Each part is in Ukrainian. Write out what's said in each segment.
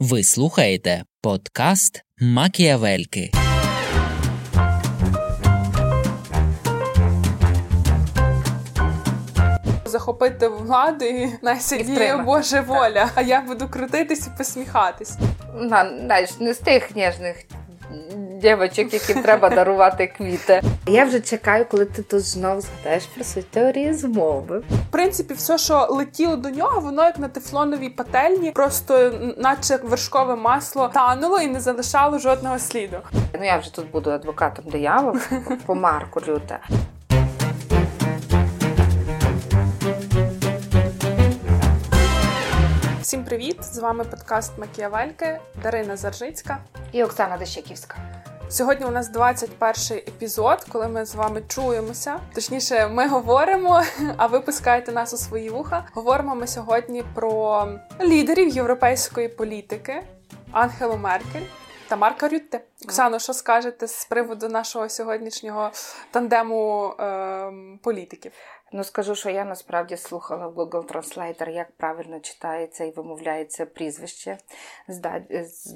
Ви слухаєте подкаст Макіавельки. Захопити владу і найсидіє Боже воля. А я буду крутитись і посміхатись. На, знаєш, не з тих ніжних дівчаток, яким треба дарувати квіти. Я вже чекаю, коли ти тут знов згадаєш про свої теорії змови. В принципі, все, що летіло до нього, воно як на тефлоновій пательні, просто наче вершкове масло тануло і не залишало жодного сліду. Ну я вже тут буду адвокатом диявола по Марку Люте. Всім привіт! З вами подкаст Макіавельки, Дарина Заржицька і Оксана Дещаківська. Сьогодні у нас 21 епізод, коли ми з вами чуємося. Точніше, ми говоримо, а ви пускаєте нас у свої вуха. Говоримо ми сьогодні про лідерів європейської політики Ангелу Меркель та Марка Рютте. Оксано, що скажете з приводу нашого сьогоднішнього тандему е, політиків? Ну, скажу, що я насправді слухала в Google Translator, як правильно читається і вимовляється прізвище.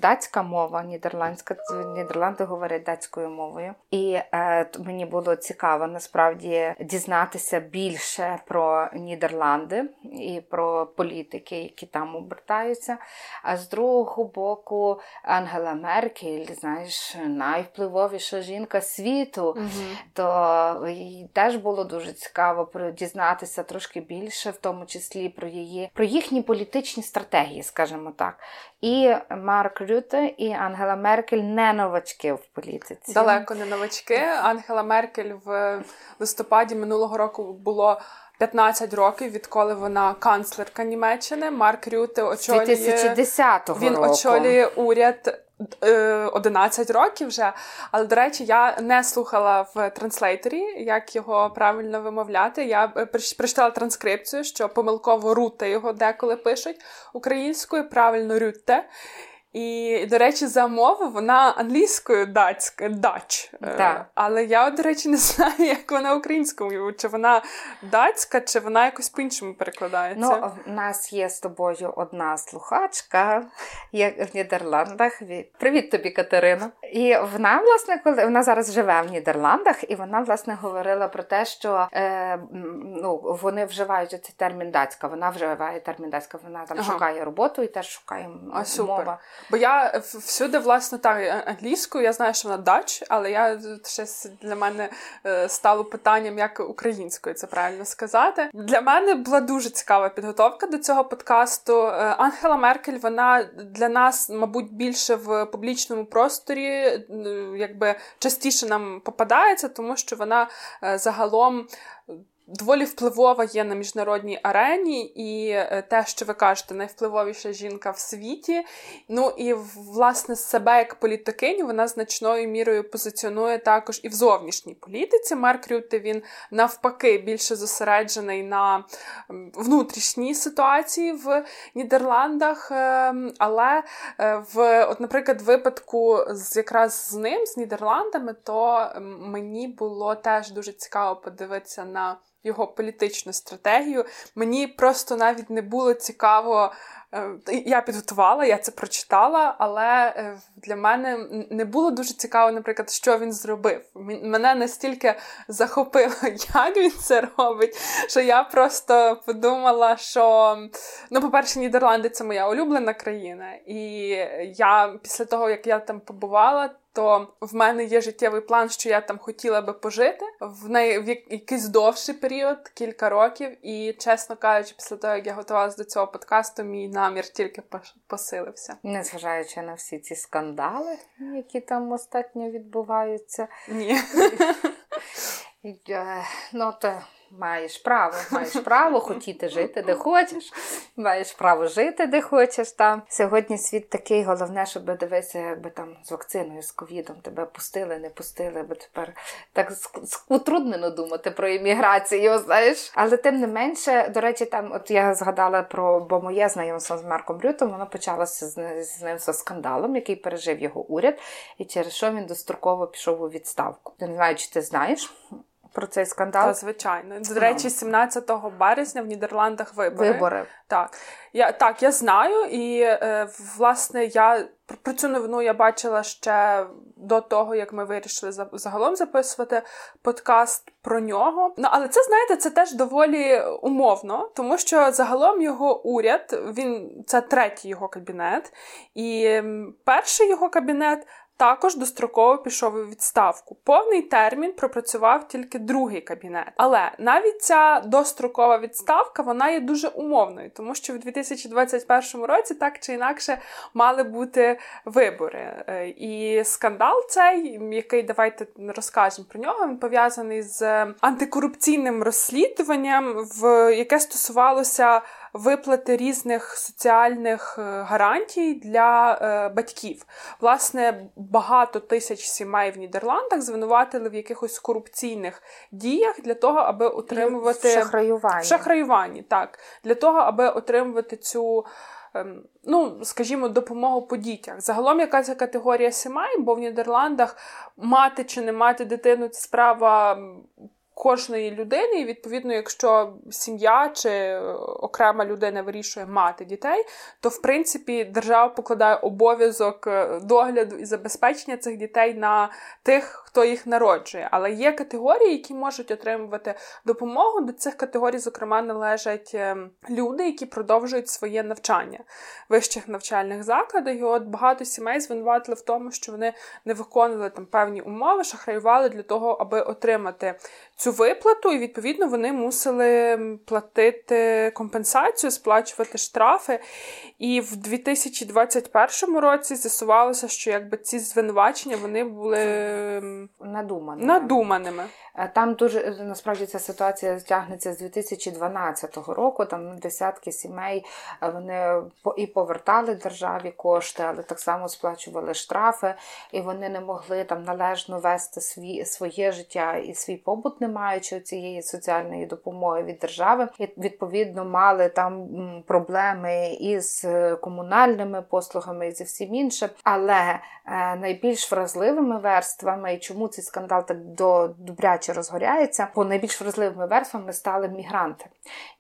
Датська мова, нідерландська Нідерланди говорять датською мовою. І е, мені було цікаво насправді дізнатися більше про Нідерланди і про політики, які там обертаються. А з другого боку, Ангела Меркель, знаєш, найвпливовіша жінка світу, угу. то теж було дуже цікаво про дізнатися трошки більше, в тому числі про її про їхні політичні стратегії, скажімо так. І Марк Рюте і Ангела Меркель не новачки в політиці. Далеко не новачки. Ангела Меркель в листопаді минулого року було. 15 років, відколи вона канцлерка Німеччини. Марк Рюте очолює 2010 року. Він очолює уряд 11 років вже. Але, до речі, я не слухала в translatorі, як його правильно вимовляти. Я е, прочитала транскрипцію, що помилково руте його деколи пишуть українською, правильно рютте. І, до речі, за мову вона англійською датська, Dutch. Так. Але я, до речі, не знаю, як вона українською, чи вона датська, чи вона якось по-іншому перекладається. Ну, в нас є з тобою одна слухачка як в Нідерландах. Привіт тобі, Катерина. І вона, власне, коли вона зараз живе в Нідерландах, і вона, власне, говорила про те, що е, ну, вони вживають цей термін датська. Вона вживає термін датська, вона там ага. шукає роботу і теж шукає а, мова. Бо я всюди, власне, так, англійською, я знаю, що вона дач, але я ще для мене е, стало питанням, як українською це правильно сказати. Для мене була дуже цікава підготовка до цього подкасту. Е, Ангела Меркель, вона для нас, мабуть, більше в публічному просторі, якби частіше нам попадається, тому що вона е, загалом доволі впливова є на міжнародній арені, і е, те, що ви кажете, найвпливовіша жінка в світі. Ну і власне себе як політикиню вона значною мірою позиціонує також і в зовнішній політиці. Марк Рюте він навпаки більше зосереджений на внутрішній ситуації в Нідерландах. Ем, але е, в, от, наприклад, випадку з якраз з ним, з Нідерландами, то мені було теж дуже цікаво подивитися на його політичну стратегію. Мені просто навіть не було цікаво. Е, я підготувала, я це прочитала, але е, для мене не було дуже цікаво, наприклад, що він зробив. Мене настільки захопило, як він це робить, що я просто подумала, що, ну, по-перше, Нідерланди це моя улюблена країна, і я після того, як я там побувала, то в мене є життєвий план, що я там хотіла би пожити в неї в якийсь довший період, кілька років. І, чесно кажучи, після того, як я готувалася до цього подкасту, мій намір тільки посилився. Незважаючи на всі ці скандали, які там остатньо відбуваються. Ні. Ну, то Маєш право, маєш право хотіти жити, де хочеш, маєш право жити, де хочеш. Там сьогодні світ такий, головне, щоб дивитися, якби там з вакциною, з ковідом тебе пустили, не пустили, бо тепер так утруднено думати про імміграцію, знаєш. Але тим не менше, до речі, там, от я згадала про бо моє знайомство з Марком Рютом, воно почалося з, з ним з скандалом, який пережив його уряд, і через що він достроково пішов у відставку. Я не знаю, чи ти знаєш. Про цей скандал? Та, звичайно. До речі, 17 березня в Нідерландах вибори. Вибори. Так, я так, я знаю, і е, власне я про цю новину я бачила ще до того, як ми вирішили загалом записувати подкаст про нього. Ну але це знаєте, це теж доволі умовно, тому що загалом його уряд він це третій його кабінет, і перший його кабінет також достроково пішов у відставку. Повний термін пропрацював тільки другий кабінет. Але навіть ця дострокова відставка вона є дуже умовною, тому що в 2021 році так чи інакше мали бути вибори. Е, і скандал цей, який давайте розкажемо про нього, він пов'язаний з антикорупційним розслідуванням, в яке стосувалося виплати різних соціальних е, гарантій для е, батьків. Власне, багато тисяч сімей в Нідерландах звинуватили в якихось корупційних діях для того, аби отримувати В шахраюванні. В шахраюванні, так, для того, аби отримувати цю. Ем, ну, скажімо, допомогу по дітях. Загалом якась категорія сімей, бо в Нідерландах мати чи не мати дитину це справа кожної людини, і відповідно, якщо сім'я чи окрема людина вирішує мати дітей, то в принципі держава покладає обов'язок е, догляду і забезпечення цих дітей на тих, хто їх народжує. Але є категорії, які можуть отримувати допомогу. До цих категорій, зокрема, належать е, люди, які продовжують своє навчання в вищих навчальних закладах. І от багато сімей звинуватили в тому, що вони не виконували там певні умови, шахраювали для того, аби отримати цю виплату, і відповідно вони мусили платити компенсацію, сплачувати штрафи. І в 2021 році з'ясувалося, що якби ці звинувачення вони були надуманими. надуманими. Е, там дуже е, насправді ця ситуація тягнеться з 2012 року. Там десятки сімей е, вони і повертали державі кошти, але так само сплачували штрафи, і вони не могли там належно вести свій своє життя і свій побут, не маючи цієї соціальної допомоги від держави. І відповідно мали там проблеми із комунальними послугами і зі всім іншим. Але найбільш вразливими верствами, і чому цей скандал так до добряче розгоряється, бо найбільш вразливими верствами стали мігранти,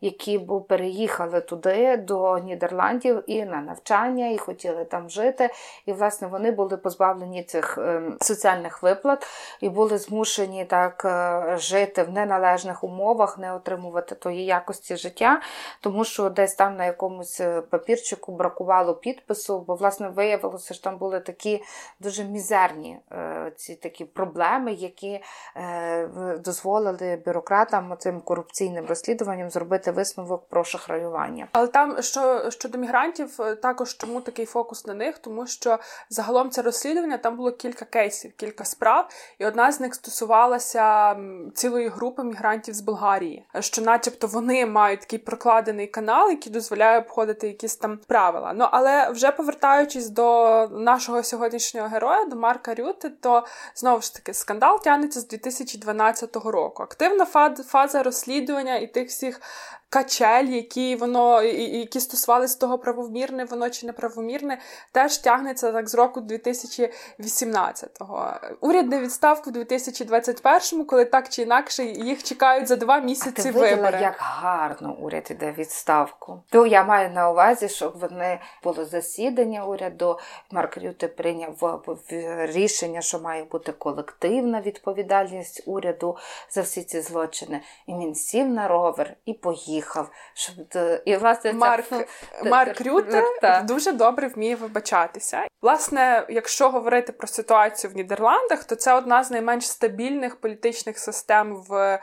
які переїхали туди до Нідерландів і на навчання, і хотіли там жити. І, власне, вони були позбавлені цих ем, соціальних виплат і були змушені так е, жити в неналежних умовах, не отримувати тої якості життя, тому що десь там на якомусь е, папірчику бракувало підпису, бо, власне, виявилося, що там були такі дуже мізерні е, ці такі проблеми, які дозволили бюрократам цим корупційним розслідуванням зробити висновок про шахраювання. Але там що щодо мігрантів, е, також чому такий фокус на них, тому що загалом це розслідування там було кілька кейсів, кілька справ, і одна з них стосувалася цілої групи мігрантів з Болгарії, що, начебто, вони мають такий прокладений канал, який дозволяє обходити якісь там правила. Ну але вже повертаючись до нашого сьогоднішнього героя, до Марка Рюти, то знову ж таки скандал тягнеться з 2012 2015 року. Активна фаза розслідування і тих всіх качель, які воно які стосувалися того, правомірне воно чи неправомірне, теж тягнеться так з року 2018-го. Уряд не відставку в 2021-му, коли так чи інакше їх чекають за два місяці а ти виділа, вибори. як гарно уряд іде відставку. То я маю на увазі, що вони було засідання уряду. Марк Рюте прийняв рішення, що має бути колективна відповідальність уряду за всі ці злочини. І він сів на ровер і поїхав їхав. Щоб і власне Марк ця... Марк Рюте дуже добре вміє вибачатися. Власне, якщо говорити про ситуацію в Нідерландах, то це одна з найменш стабільних політичних систем в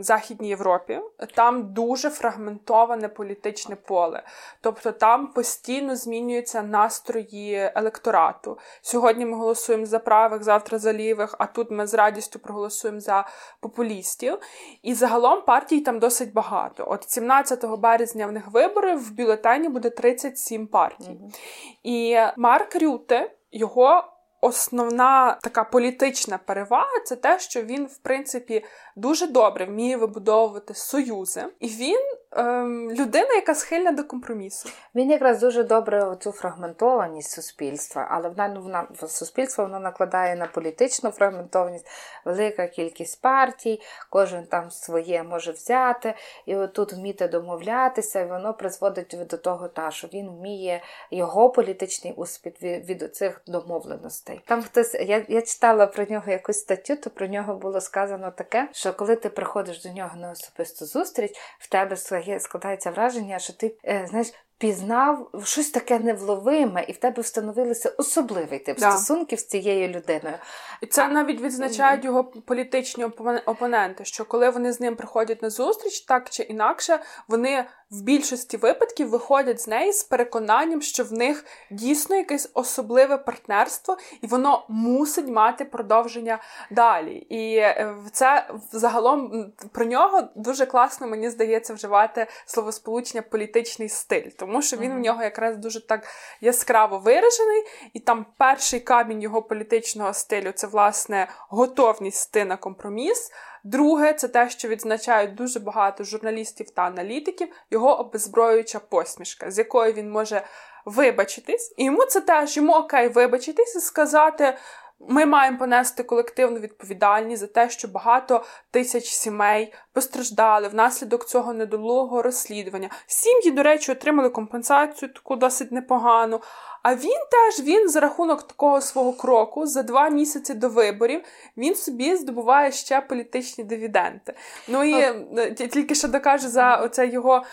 Західній Європі, там дуже фрагментоване політичне поле. Тобто там постійно змінюються настрої електорату. Сьогодні ми голосуємо за правих, завтра за лівих, а тут ми з радістю проголосуємо за популістів. І загалом партій там досить багато. От 17 березня в них вибори в бюлетені буде 37 партій. Mm-hmm. І Марк Рюте його основна така політична перевага це те, що він, в принципі, дуже добре вміє вибудовувати союзи, і він ем, людина, яка схильна до компромісу. Він якраз дуже добре цю фрагментованість суспільства, але вона ну, вона суспільство воно накладає на політичну фрагментованість, велика кількість партій, кожен там своє може взяти, і отут вміти домовлятися, і воно призводить до того, та, що він вміє його політичний успіх від, від цих домовленостей. Там хтось я, я читала про нього якусь статтю, то про нього було сказано таке, що коли ти приходиш до нього на особисту зустріч, в тебе складається враження, що ти е, знаєш. Пізнав щось таке невловиме, і в тебе встановилися особливий тип да. стосунків з цією людиною. І це навіть відзначають його політичні опоненти, що коли вони з ним приходять на зустріч, так чи інакше, вони в більшості випадків виходять з неї з переконанням, що в них дійсно якесь особливе партнерство, і воно мусить мати продовження далі. І е, це загалом про нього дуже класно, мені здається, вживати словосполучення політичний стиль, тому що він mm-hmm. в нього якраз дуже так яскраво виражений, і там перший камінь його політичного стилю це власне готовність йти на компроміс. Друге, це те, що відзначають дуже багато журналістів та аналітиків, його обезброююча посмішка, з якою він може вибачитись. І йому це теж йому окей вибачитись і сказати. Ми маємо понести колективну відповідальність за те, що багато тисяч сімей постраждали внаслідок цього недолугого розслідування. Сім'ї, до речі, отримали компенсацію таку досить непогану. А він теж він за рахунок такого свого кроку за два місяці до виборів він собі здобуває ще політичні дивіденти. Ну і е, тільки що докаже за оцей його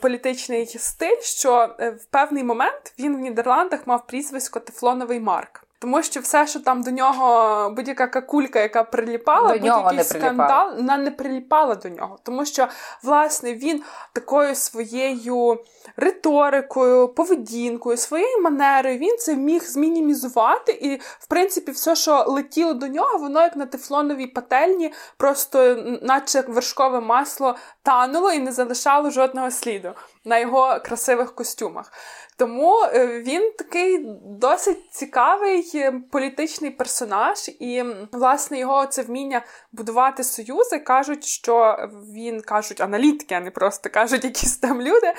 політичний стиль, що е, в певний момент він в Нідерландах мав прізвисько Тефлоновий Марк. Тому що все, що там до нього, будь-яка какулька, яка приліпала, будь-який скандал, вона не приліпала до нього. Тому що, власне, він такою своєю риторикою, поведінкою, своєю манерою, він це міг змінімізувати. І, в принципі, все, що летіло до нього, воно як на тефлоновій пательні, просто, наче вершкове масло, тануло і не залишало жодного сліду на його красивих костюмах. Тому е, він такий досить цікавий е, політичний персонаж, і власне його це вміння будувати союзи. кажуть, що він кажуть аналітики, а не просто кажуть якісь там люди.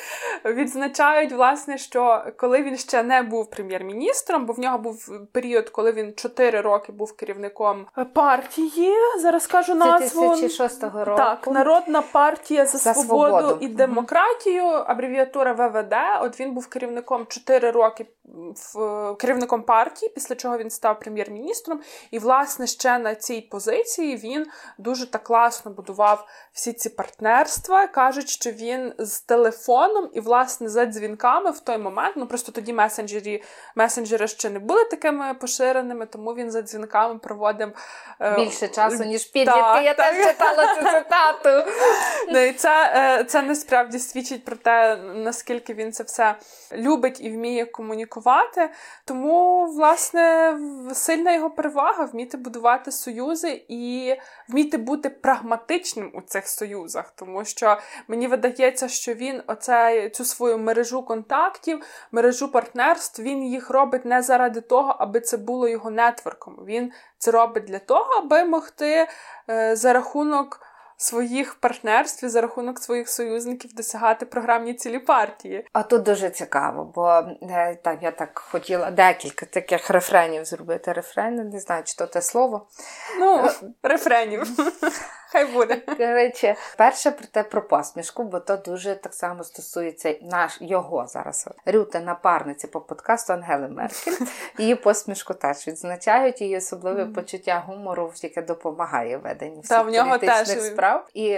Відзначають, власне, що коли він ще не був прем'єр-міністром, бо в нього був період, коли він 4 роки був керівником партії. Зараз кажу назву 2006 року. Так, народна партія за, за свободу, свободу і демократію, абревіатура ВВД. От він був керівником керівником 4 роки в керівником партії, після чого він став прем'єр-міністром. І, власне, ще на цій позиції він дуже так класно будував всі ці партнерства. Кажуть, що він з телефоном і, власне, за дзвінками в той момент, ну просто тоді месенджері месенджери ще не були такими поширеними, тому він за дзвінками проводив е, більше часу, ніж підлітки. Я теж читала цю цитату. Ну, і це, е, це насправді свідчить про те, наскільки він це все любить і вміє комунікувати. Тому, власне, сильна його перевага вміти будувати союзи і вміти бути прагматичним у цих союзах. Тому що мені видається, що він оце, цю свою мережу контактів, мережу партнерств, він їх робить не заради того, аби це було його нетворком. Він це робить для того, аби могти е, за рахунок своїх партнерств і за рахунок своїх союзників досягати програмні цілі партії. А тут дуже цікаво, бо е, так я так хотіла декілька таких рефренів зробити. Рефрени, не знаю, чи то те слово. Ну, е, рефренів. Хай буде. Коротше, перше про те про посмішку, бо то дуже так само стосується наш його зараз. Рюта напарниці по подкасту Ангели Меркель. Її посмішку теж відзначають її особливе почуття гумору, яке допомагає веденню всіх Та, в нього політичних теж... справ. І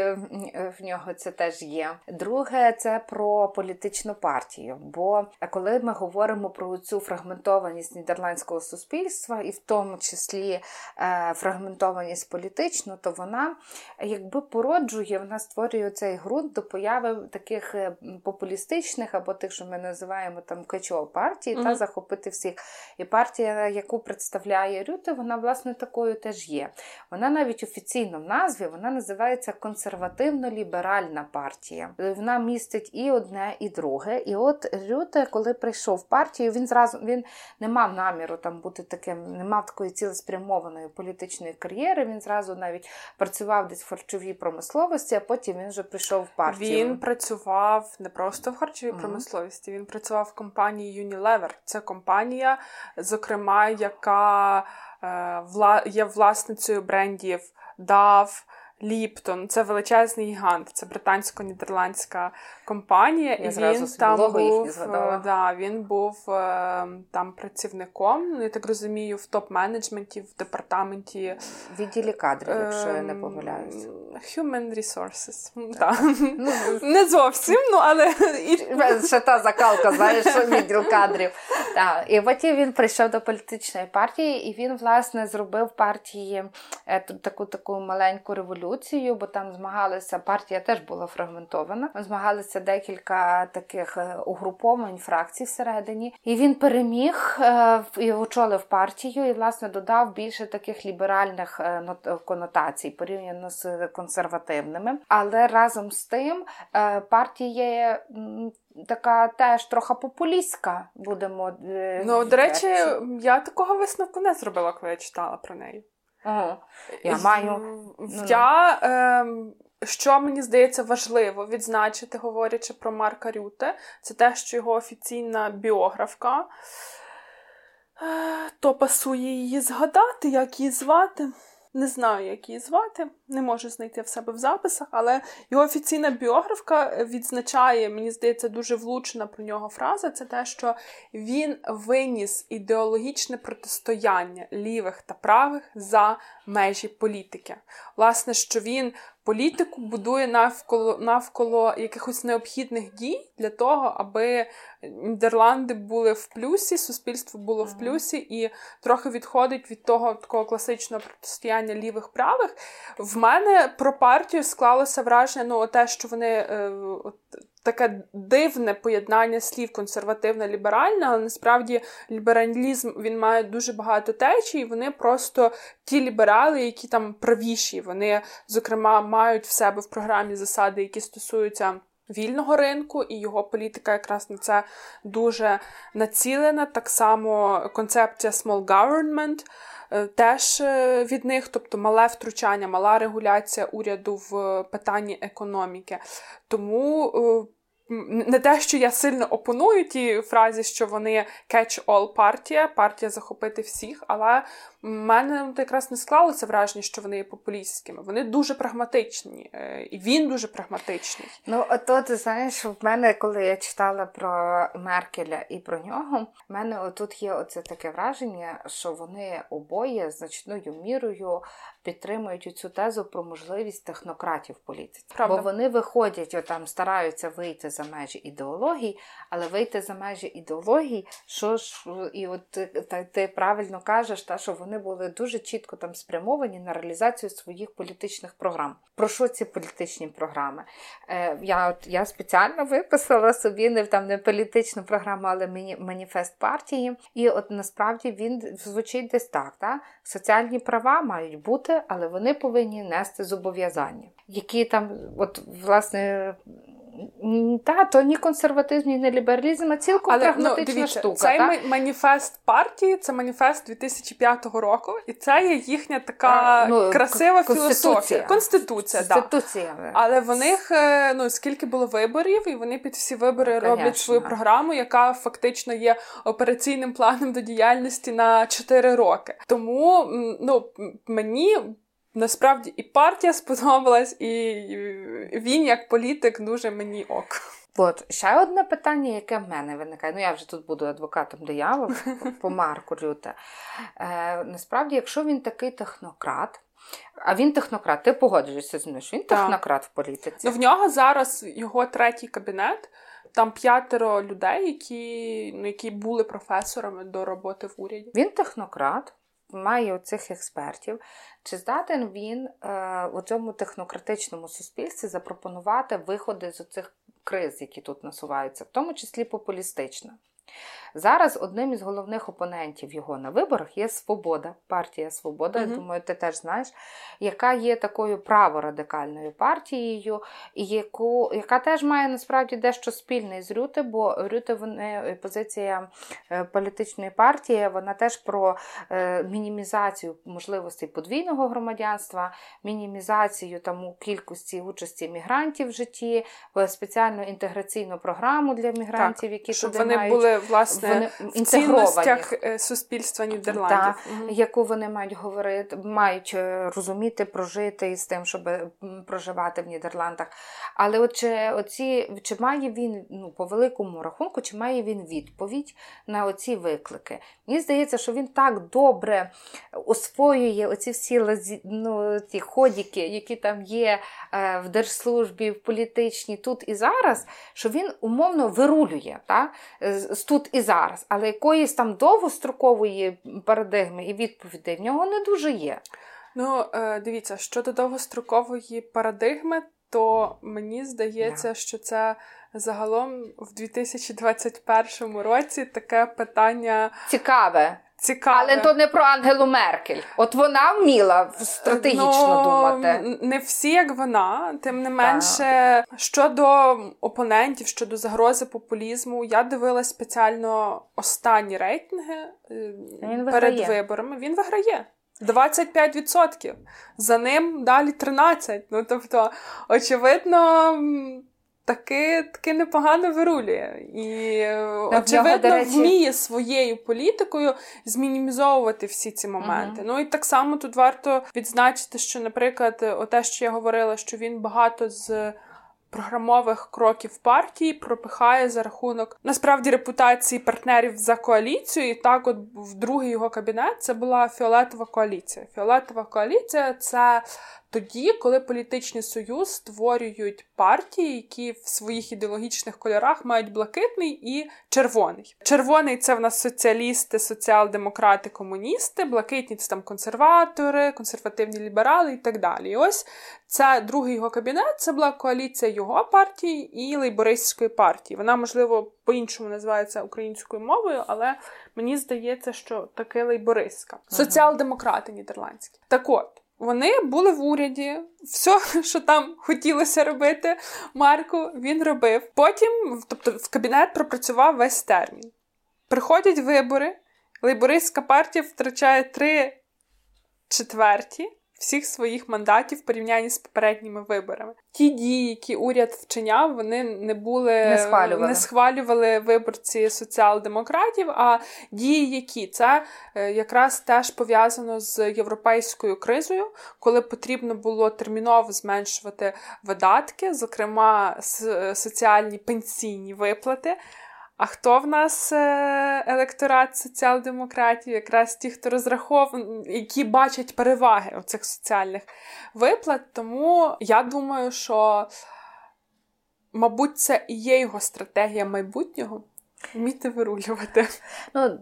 в нього це теж є. Друге, це про політичну партію. Бо коли ми говоримо про цю фрагментованість нідерландського суспільства, і в тому числі е, фрагментованість політичну, то вона якби породжує, вона створює цей ґрунт до появи таких е, популістичних або тих, що ми називаємо там качо партії, mm-hmm. та захопити всіх. І партія, яку представляє Рюте, вона власне такою теж є. Вона навіть офіційно в назві вона називається консервативно-ліберальна партія. Вона містить і одне, і друге. І от Рюте, коли прийшов в партію, він зразу він не мав наміру там бути таким, не мав такої цілеспрямованої політичної кар'єри. Він зразу навіть працював в харчовій промисловості, а потім він вже прийшов в партію. Він працював не просто в харчовій mm-hmm. промисловості, він працював в компанії Unilever. Це компанія, зокрема, яка е, вла, є власницею брендів DAF, Ліптон, це величезний гігант, це британсько-нідерландська компанія, Я і він там був е, да, він був е, там працівником. Ну я так розумію, в топ-менеджменті, в департаменті відділі кадрів, якщо я не ем, помиляюсь. Human resources. Так. Ну, не зовсім, ну але ще та закалка, знаєш, відділ кадрів. Так. І потім він прийшов до політичної партії, і він власне зробив партії е, таку таку маленьку революцію революцію, бо там змагалися, партія теж була фрагментована. Змагалися декілька таких е, угруповань, фракцій всередині. І він переміг е, і очолив партію, і, власне, додав більше таких ліберальних е, конотацій порівняно з консервативними. Але разом з тим партія. Така теж трохи популістська будемо. Ну, до речі, я такого висновку не зробила, коли я читала про неї. Ага. Я маю. Я, е, Що мені здається важливо відзначити, говорячи про Марка Рюте, це те, що його офіційна біографка, е, то пасує її згадати, як її звати. Не знаю, як її звати, не можу знайти в себе в записах, але його офіційна біографка відзначає, мені здається, дуже влучна про нього фраза. Це те, що він виніс ідеологічне протистояння лівих та правих за межі політики. Власне, що він політику будує навколо навколо якихось необхідних дій для того, аби Нідерланди були в плюсі, суспільство було в плюсі, і трохи відходить від того такого класичного протистояння лівих правих. В мене про партію склалося враження, ну, те, що вони. Е, от, таке дивне поєднання слів консервативне ліберальне, але насправді лібералізм він має дуже багато течій, і вони просто ті ліберали, які там правіші, вони, зокрема, мають в себе в програмі засади, які стосуються. Вільного ринку і його політика якраз на це дуже націлена. Так само концепція small government е, теж е, від них, тобто мале втручання, мала регуляція уряду в питанні економіки. Тому е, не те, що я сильно опоную тій фразі, що вони catch-all партія, партія захопити всіх, але в мене якраз не склалося враження, що вони є популістськими. Вони дуже прагматичні, е, і він дуже прагматичний. Ну, от, знаєш, в мене, коли я читала про Меркеля і про нього, в мене отут є оце таке враження, що вони обоє значною мірою підтримують цю тезу про можливість технократів в політиці. Правда. Бо вони виходять, там стараються вийти за межі ідеології, але вийти за межі ідеології, що ж, і от та, ти правильно кажеш, та, що вони були дуже чітко там спрямовані на реалізацію своїх політичних програм. Про що ці політичні програми? Е, Я от, я спеціально виписала собі не там не політичну програму, але мені маніфест партії. І от насправді він звучить десь так: та? соціальні права мають бути, але вони повинні нести зобов'язання, які там, от власне. Та, то ні консерватизм, ні лібералізм, а цілком Але, ну, прагматична ну, дивіться, штука. Цей та? маніфест партії, це маніфест 2005 року, і це є їхня така а, ну, красива філософія. Конституція. Конституція. Да. Але в них е, ну, скільки було виборів, і вони під всі вибори ну, роблять конечно. свою програму, яка фактично є операційним планом до діяльності на 4 роки. Тому ну, мені. Насправді і партія сподобалась, і він, як політик, дуже мені ок. От ще одне питання, яке в мене виникає. Ну, я вже тут буду адвокатом диявола по Марку Рюте. Е, Насправді, якщо він такий технократ, а він технократ, ти погоджуєшся з мною, що він технократ так. в політиці. Ну, В нього зараз його третій кабінет. Там п'ятеро людей, які ну, які були професорами до роботи в уряді. Він технократ має цих експертів, чи здатен він е, у цьому технократичному суспільстві запропонувати виходи з оцих криз, які тут насуваються, в тому числі популістично. Зараз одним із головних опонентів його на виборах є Свобода, партія Свобода. Я думаю, ти теж знаєш, яка є такою праворадикальною партією, яку, яка теж має насправді дещо спільне з Рюте, бо Рюте вони позиція е, політичної партії, вона теж про е, мінімізацію можливостей подвійного громадянства, мінімізацію там кількості участі мігрантів в житті, спеціальну інтеграційну програму для мігрантів, які щоб туди вони мають, були власне вони в цінностях е, суспільства Нідерландів, так, угу. яку вони мають говорити, мають е, розуміти, прожити із тим, щоб проживати в Нідерландах. Але от чи, оці, чи має він ну, по великому рахунку, чи має він відповідь на оці виклики? Мені здається, що він так добре освоює оці всі ну, ті ходіки, які там є е, в держслужбі, в політичній тут і зараз, що він умовно вирулює та, з тут і зараз, але якоїсь там довгострокової парадигми і відповідей в нього не дуже є. Ну, е, дивіться, щодо довгострокової парадигми, то мені здається, yeah. що це загалом в 2021 році таке питання цікаве. Цікаве. Але то не про Ангелу Меркель. От вона вміла стратегічно ну, думати. Не всі, як вона, тим не менше, так. щодо опонентів, щодо загрози популізму, я дивилась спеціально останні рейтинги е, Він перед виграє. виборами. Він виграє. 25%. За ним далі 13%. Ну тобто, очевидно таки таки непогано вирулює. І, так, очевидно, його, речі... вміє своєю політикою змінімізовувати всі ці моменти. Uh-huh. Ну і так само тут варто відзначити, що, наприклад, те, що я говорила, що він багато з програмових кроків партії пропихає за рахунок насправді репутації партнерів за коаліцію. І так, от в другий його кабінет це була фіолетова коаліція. Фіолетова коаліція це тоді, коли політичний союз створюють партії, які в своїх ідеологічних кольорах мають блакитний і червоний. Червоний це в нас соціалісти, соціал-демократи, комуністи, блакитні це там консерватори, консервативні ліберали і так далі. І ось це другий його кабінет. Це була коаліція його партії і лейбористської партії. Вона, можливо, по-іншому називається українською мовою, але мені здається, що таке лейбористська. Соціал-демократи нідерландські. Так от. Вони були в уряді, все, що там хотілося робити, Марку він робив. Потім, тобто, в кабінет пропрацював весь термін. Приходять вибори, лейбористська партія втрачає три четверті всіх своїх мандатів в порівнянні з попередніми виборами. Ті дії, які уряд вчиняв, вони не були не схвалювали, не схвалювали виборці соціал-демократів. А дії, які це е, якраз теж пов'язано з європейською кризою, коли потрібно було терміново зменшувати видатки, зокрема соціальні пенсійні виплати. А хто в нас е, електорат соціал-демократів? Якраз ті, хто розрахований, які бачать переваги у цих соціальних виплат. Тому я думаю, що, мабуть, це і є його стратегія майбутнього. Вміти вирулювати. Ну,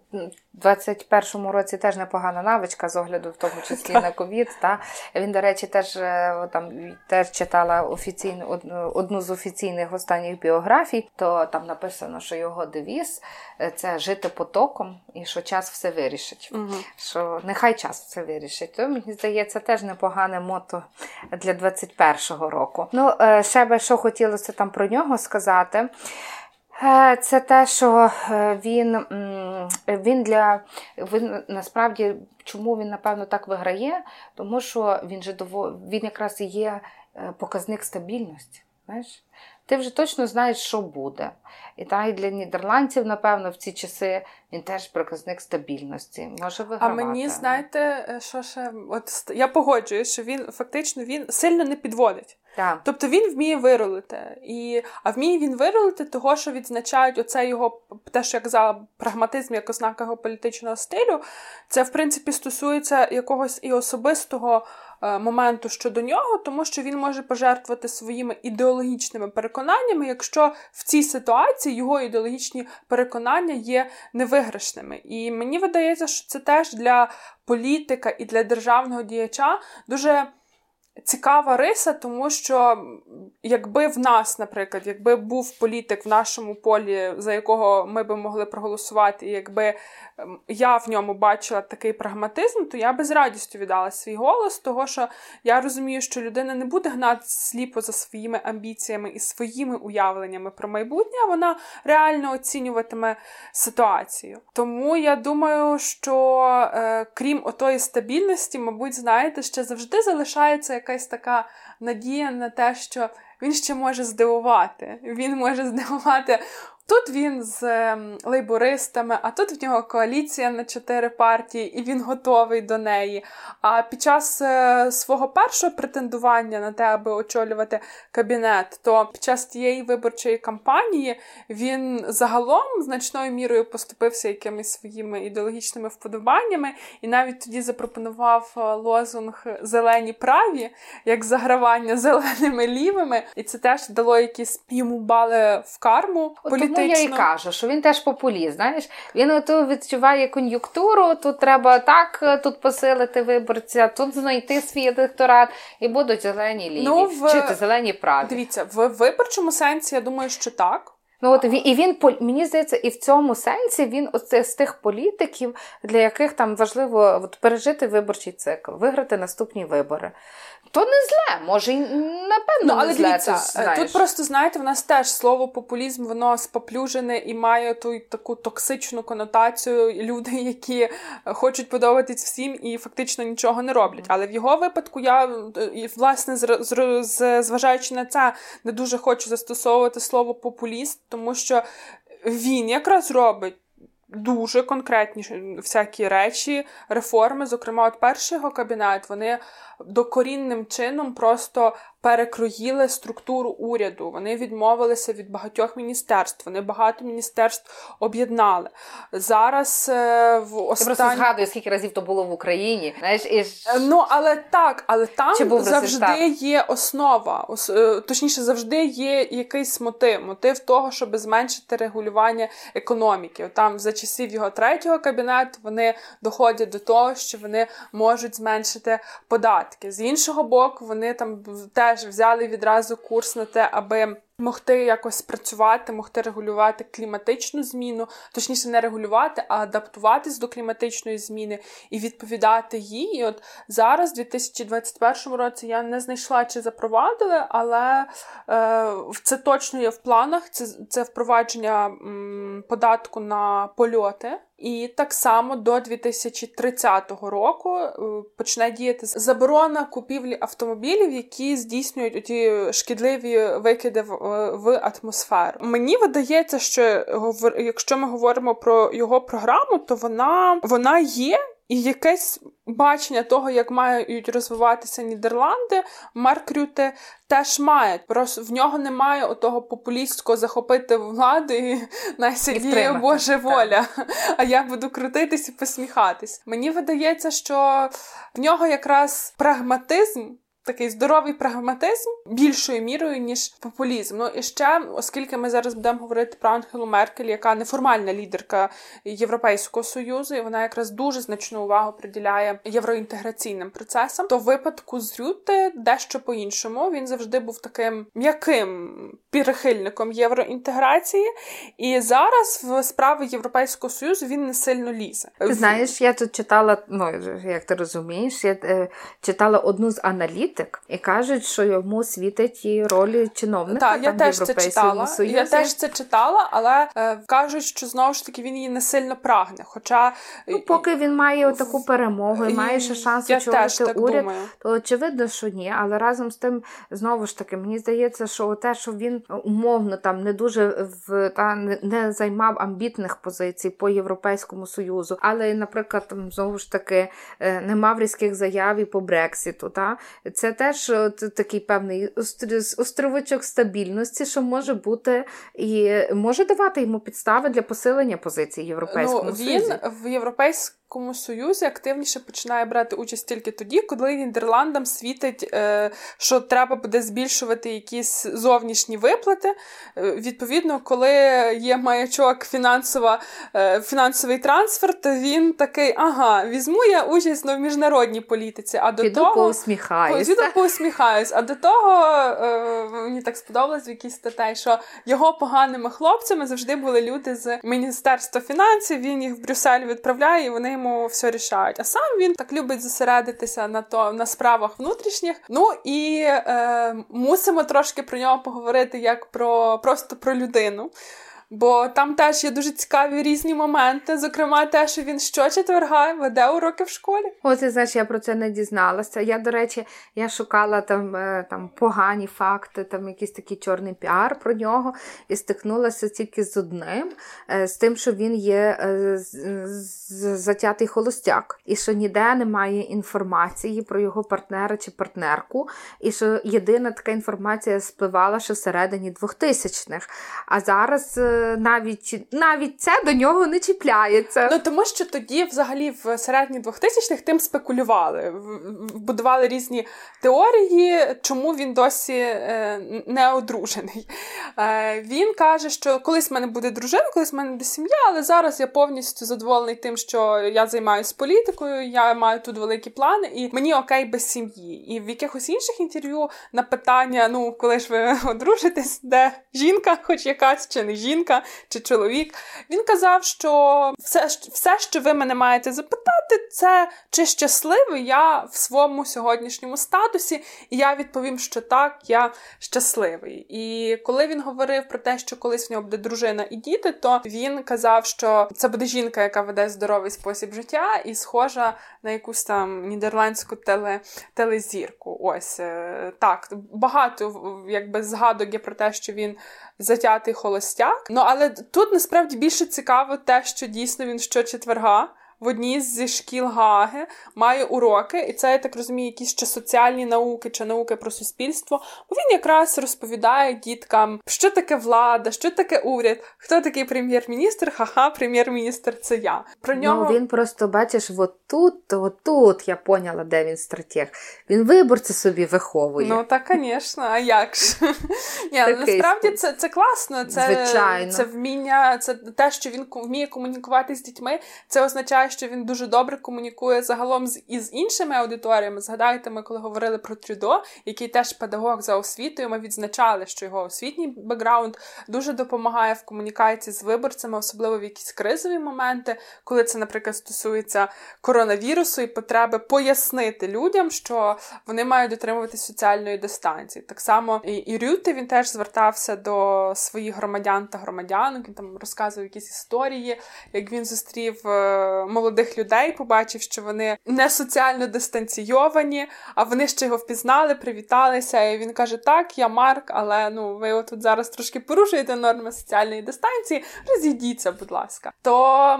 в 21-му році теж непогана навичка з огляду, в тому числі на ковід. Та він, до речі, теж е, там теж читала офіційну одну, одну з офіційних останніх біографій. То там написано, що його девіз е, це жити потоком і що час все вирішить. Угу. Що нехай час все вирішить. То мені здається, теж непогане мото для 21-го року. Ну, е, ще би що хотілося там про нього сказати. Е, це те, що е, він він для він насправді чому він напевно так виграє, тому що він же він якраз і є е, показник стабільності. Знаєш? Ти вже точно знаєш, що буде. І так, і для нідерландців, напевно, в ці часи він теж показник стабільності. Може вигравати. А мені знаєте, що ще от я погоджуюсь, що він фактично він сильно не підводить. Так. Тобто він вміє вирулити. І, А вміє він вирулити того, що відзначають оце його, те, що я казала, прагматизм як ознака його політичного стилю. Це, в принципі, стосується якогось і особистого е, моменту щодо нього, тому що він може пожертвувати своїми ідеологічними переконаннями, якщо в цій ситуації його ідеологічні переконання є невиграшними. І мені видається, що це теж для політика і для державного діяча дуже цікава риса, тому що якби в нас, наприклад, якби був політик в нашому полі, за якого ми би могли проголосувати, і якби я в ньому бачила такий прагматизм, то я би з радістю віддала свій голос, того що я розумію, що людина не буде гнати сліпо за своїми амбіціями і своїми уявленнями про майбутнє, а вона реально оцінюватиме ситуацію. Тому я думаю, що е, крім отої стабільності, мабуть, знаєте, ще завжди залишається якась така надія на те, що він ще може здивувати. Він може здивувати Тут він з ем, лейбористами, а тут в нього коаліція на чотири партії, і він готовий до неї. А під час е, свого першого претендування на те, аби очолювати кабінет, то під час тієї виборчої кампанії він загалом значною мірою поступився якимись своїми ідеологічними вподобаннями, і навіть тоді запропонував е, лозунг Зелені праві як загравання зеленими лівими, і це теж дало якісь йому бали в карму тому я і кажу, що він теж популіст. Знаєш, він ото відчуває кон'юнктуру. Тут треба так тут посилити виборця, тут знайти свій електорат, і будуть зелені ліві. Ну, в... Чи зелені праві. Дивіться, в виборчому сенсі я думаю, що так. Ну от і він мені здається, і в цьому сенсі він оце з тих політиків, для яких там важливо от, пережити виборчий цикл, виграти наступні вибори. То не зле, може, напевно, ну, але не зле. Дивіться, це, знаєш. Тут просто, знаєте, в нас теж слово популізм, воно споплюжене і має ту таку токсичну конотацію. Люди, які хочуть подобатись всім і фактично нічого не роблять. Але в його випадку я, власне, зважаючи на це, не дуже хочу застосовувати слово популіст, тому що він якраз робить дуже конкретні всякі речі, реформи. Зокрема, от перший його кабінет, вони докорінним чином просто перекроїли структуру уряду. Вони відмовилися від багатьох міністерств. Вони багато міністерств об'єднали. Зараз е, в останні... Я просто згадую, скільки разів то було в Україні. Знаєш, і... Ну, але так, але там завжди є основа. Е, точніше, завжди є якийсь мотив. Мотив того, щоб зменшити регулювання економіки. Там за часів його третього кабінету вони доходять до того, що вони можуть зменшити податки. З іншого боку, вони там теж взяли відразу курс на те, аби могти якось працювати, могти регулювати кліматичну зміну, точніше, не регулювати, а адаптуватись до кліматичної зміни і відповідати їй. І От зараз, в 2021 році, я не знайшла чи запровадили, але е, це точно є в планах. Це це впровадження м, податку на польоти. І так само до 2030 року е, почне діяти заборона купівлі автомобілів, які здійснюють ті шкідливі викиди в, атмосферу. Мені видається, що якщо ми говоримо про його програму, то вона, вона є. І якесь бачення того, як мають розвиватися Нідерланди, Марк Рюте теж має. Просто в нього немає отого популістського захопити влади і найсидіє Боже воля. А я буду крутитись і посміхатись. Мені видається, що в нього якраз прагматизм такий здоровий прагматизм більшою мірою, ніж популізм. Ну і ще, оскільки ми зараз будемо говорити про Ангелу Меркель, яка неформальна лідерка Європейського союзу, і вона якраз дуже значну увагу приділяє євроінтеграційним процесам, то в випадку з Рюте дещо по-іншому він завжди був таким м'яким прихильником євроінтеграції, і зараз в справи Європейського союзу він не сильно лізе. Ти знаєш, я тут читала, ну як ти розумієш, я е, читала одну з аналіт політик, і кажуть, що йому світить і ролі чиновника. Так, я теж це читала. Союзі. Я теж це читала, але е, кажуть, що знову ж таки він її не сильно прагне. Хоча ну, поки він має таку перемогу і має ще шанс очолити уряд, думаю. то очевидно, що ні. Але разом з тим, знову ж таки, мені здається, що те, що він умовно там не дуже в та не займав амбітних позицій по Європейському Союзу, але, наприклад, там знову ж таки е, не мав різких заяв і по Брексіту. Та це теж от такий певний островочок стабільності, що може бути і може давати йому підстави для посилення позиції Європейського ну, Він в європейському Європейському Союзі активніше починає брати участь тільки тоді, коли Нідерландам світить, е, що треба буде збільшувати якісь зовнішні виплати. Е, відповідно, коли є маячок фінансова, е, фінансовий трансфер, то він такий: ага, візьму я участь в міжнародній політиці. А до Піду того поусміхаюсь. Піду поусміхаюсь. А до того мені так сподобалось в якійсь статей, що його поганими хлопцями завжди були люди з міністерства фінансів. Він їх в Брюссель відправляє, і вони йому все рішають. А сам він так любить зосередитися на то на справах внутрішніх. Ну і е, мусимо трошки про нього поговорити як про просто про людину. Бо там теж є дуже цікаві різні моменти. Зокрема, те, що він щочетверга веде уроки в школі. О, ти знаєш, я про це не дізналася. Я, до речі, я шукала там е, там погані факти, там якийсь такий чорний піар про нього, і стикнулася тільки з одним, е, з тим, що він є е, затятий холостяк, і що ніде немає інформації про його партнера чи партнерку, і що єдина така інформація спливала, що всередині 2000-х. А зараз навіть навіть це до нього не чіпляється. Ну тому що тоді, взагалі, в середні 2000-х тим спекулювали, будували різні теорії, чому він досі е, не одружений. Е, він каже, що колись в мене буде дружина, колись в мене буде сім'я, але зараз я повністю задоволений тим, що я займаюся політикою, я маю тут великі плани, і мені окей без сім'ї. І в якихось інших інтерв'ю на питання: ну, коли ж ви одружитесь, де жінка, хоч якась чи не жінка жінка чи чоловік. Він казав, що все, все, що ви мене маєте запитати, це чи щасливий я в своєму сьогоднішньому статусі, і я відповім, що так, я щасливий. І коли він говорив про те, що колись в нього буде дружина і діти, то він казав, що це буде жінка, яка веде здоровий спосіб життя, і схожа на якусь там нідерландську теле, телезірку. Ось е, так багато якби згадок є про те, що він затятий холостяк. Ну але тут насправді більше цікаво те, що дійсно він щочетверга в одній зі шкіл Гаги має уроки, і це я так розумію, якісь чи соціальні науки, чи науки про суспільство. Бо він якраз розповідає діткам, що таке влада, що таке уряд, хто такий прем'єр-міністр, ха-ха, прем'єр-міністр це я. Про нього Ну, він просто бачиш, отут, отут я поняла, де він стратег. Він виборці собі виховує. Ну так, звісно, а як ж? Ні, Насправді це це класно. Це Звичайно. це вміння, це те, що він вміє комунікувати з дітьми. Це означає, що він дуже добре комунікує загалом з із іншими аудиторіями. Згадайте, ми коли говорили про Трюдо, який теж педагог за освітою. Ми відзначали, що його освітній бекграунд дуже допомагає в комунікації з виборцями, особливо в якісь кризові моменти, коли це, наприклад, стосується коронавірусу і потреби пояснити людям, що вони мають дотримуватися соціальної дистанції. Так само і, і Рюти він теж звертався до своїх громадян та громадянок. Він там розказував якісь історії, як він зустрів е, молодих людей, побачив, що вони не соціально дистанційовані, а вони ще його впізнали, привіталися. І він каже: Так, я Марк, але ну ви отут зараз трошки порушуєте норми соціальної дистанції. Розійдіться, будь ласка. То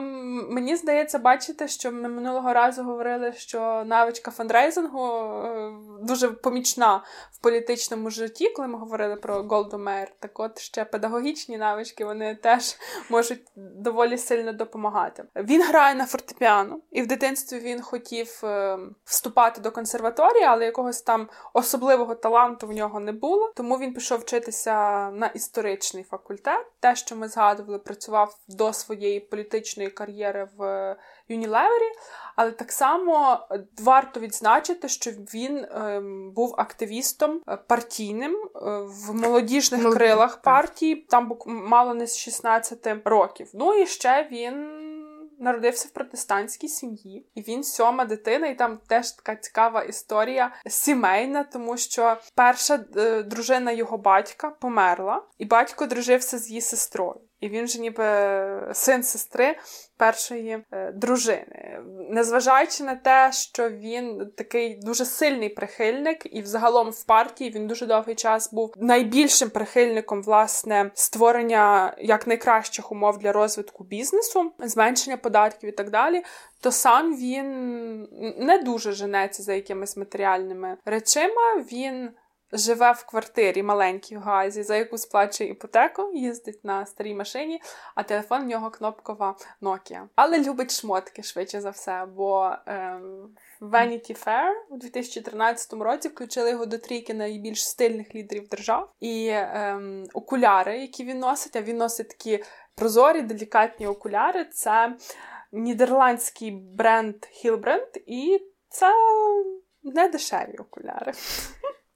мені здається, бачите, що ми минулого разу говорили, що навичка фандрейзингу е, дуже помічна в політичному житті, коли ми говорили про Голду Мейер. Так от ще педагогічні навички вони теж можуть доволі сильно допомагати. Він грає на фортепіано фортепіано, і в дитинстві він хотів е, вступати до консерваторії, але якогось там особливого таланту в нього не було. Тому він пішов вчитися на історичний факультет. Те, що ми згадували, працював до своєї політичної кар'єри в Юнілевері. Але так само варто відзначити, що він е, був активістом е, партійним е, в молодіжних крилах партії, там мало не з 16 років. Ну і ще він народився в протестантській сім'ї, і він сьома дитина, і там теж така цікава історія сімейна, тому що перша е, дружина його батька померла, і батько дружився з її сестрою. І він же ніби син сестри першої е, дружини. Незважаючи на те, що він такий дуже сильний прихильник, і взагалом в партії він дуже довгий час був найбільшим прихильником власне створення як найкращих умов для розвитку бізнесу, зменшення податків і так далі. То сам він не дуже женеться за якимись матеріальними речима. Він живе в квартирі маленькій в Газі, за яку сплачує іпотеку, їздить на старій машині, а телефон в нього кнопкова Nokia. Але любить шмотки швидше за все, бо ем, Vanity Fair у 2013 році включили його до трійки найбільш стильних лідерів держав. І ем, окуляри, які він носить, а він носить такі прозорі, делікатні окуляри. Це нідерландський бренд Hillbrand, і це не дешеві окуляри.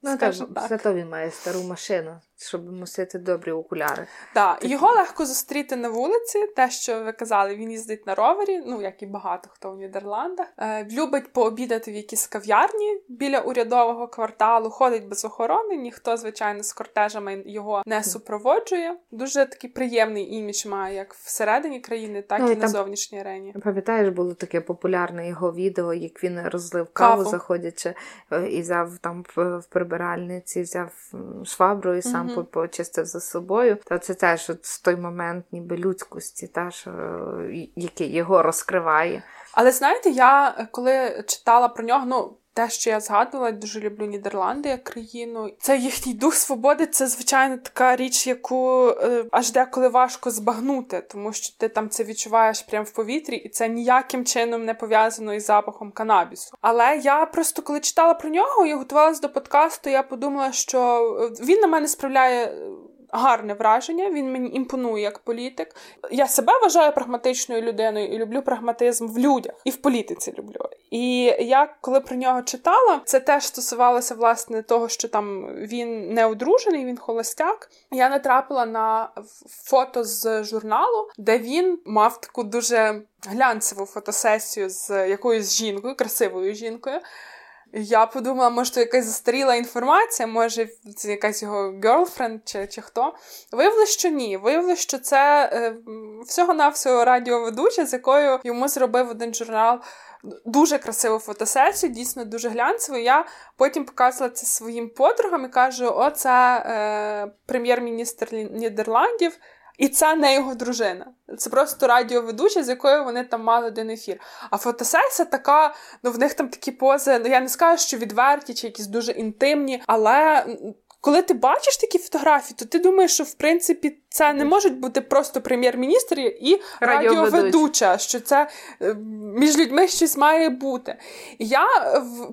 Ну, так, зато він має стару машину щоб носити добрі окуляри. Так, його легко зустріти на вулиці. Те, що ви казали, він їздить на ровері, ну як і багато хто в Нідерландах. Е, любить пообідати в якійсь кав'ярні біля урядового кварталу, ходить без охорони. Ніхто, звичайно, з кортежами його не супроводжує. Дуже такий приємний імідж має як всередині країни, так ну, і, і на зовнішній арені. Пам'ятаєш, було таке популярне його відео, як він розлив каву, каву. заходячи е, і взяв там в прибиральниці, взяв швабру і сам mm-hmm. почистив за собою, то це теж от той момент ніби людськості, та, що, який його розкриває. Але знаєте, я е, коли читала про нього, ну. Те, що я згадувала, дуже люблю Нідерланди як країну. Це їхній дух свободи. Це звичайно така річ, яку е, аж деколи важко збагнути, тому що ти там це відчуваєш прямо в повітрі, і це ніяким чином не пов'язано із запахом канабісу. Але я просто коли читала про нього і готувалася до подкасту, я подумала, що е, він на мене справляє гарне враження, він мені імпонує як політик. Я себе вважаю прагматичною людиною і люблю прагматизм в людях, і в політиці люблю. І я коли про нього читала, це теж стосувалося власне того, що там він не одружений, він холостяк. Я натрапила на фото з журналу, де він мав таку дуже глянцеву фотосесію з якоюсь жінкою, красивою жінкою. Я подумала, може, це якась застаріла інформація, може, це якась його girlfriend чи чи хто. Виявилось, що ні. Виявилось, що це е, всього-навсього радіоведуча, з якою йому зробив один журнал дуже красиву фотосесію, дійсно дуже глянцеву. Я потім показувала це своїм подругам і кажу: о, це е, прем'єр-міністр Нідерландів. І це не його дружина. Це просто радіоведуча, з якою вони там мали один ефір. А фотосесія така, ну в них там такі пози, ну я не скажу, що відверті чи якісь дуже інтимні, але. Коли ти бачиш такі фотографії, то ти думаєш, що в принципі це не можуть бути просто прем'єр-міністр і радіоведуча, що це е, між людьми щось має бути. І я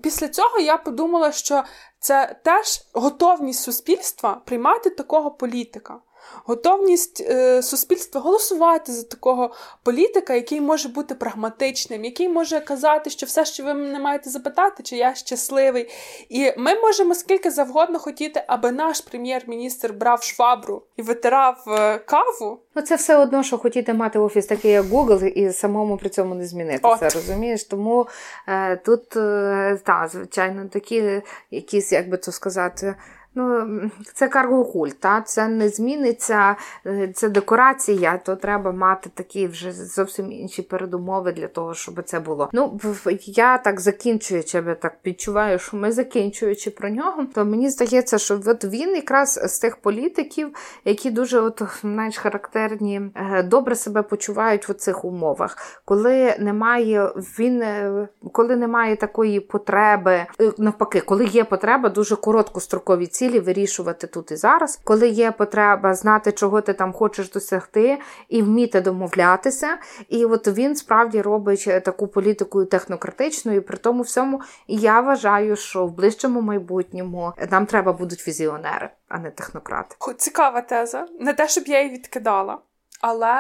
після цього я подумала, що це теж готовність суспільства приймати такого політика готовність е, суспільства голосувати за такого політика, який може бути прагматичним, який може казати, що все, що ви мене маєте запитати, чи я щасливий. І ми можемо скільки завгодно хотіти, аби наш прем'єр-міністр брав швабру і витирав е, каву. Ну, це все одно, що хотіти мати офіс такий, як Google, і самому при цьому не змінитися, розумієш? Тому е, тут, е, та, звичайно, такі якісь, як би то сказати, Ну, Це каргокульт, та? це не зміниться, е, це декорація, то треба мати такі вже зовсім інші передумови для того, щоб це було. Ну, я так закінчуючи, я так відчуваю, що ми закінчуючи про нього, то мені здається, що от він якраз з тих політиків, які дуже от, знаєш, характерні, е, добре себе почувають в цих умовах, коли немає він, е, коли немає такої потреби, навпаки, коли є потреба, дуже короткострокові ці цілі вирішувати тут і зараз, коли є потреба знати, чого ти там хочеш досягти, і вміти домовлятися. І от він справді робить таку політику технократичною, при тому всьому я вважаю, що в ближчому майбутньому нам треба будуть візіонери, а не технократи. Цікава теза. Не те, щоб я її відкидала, але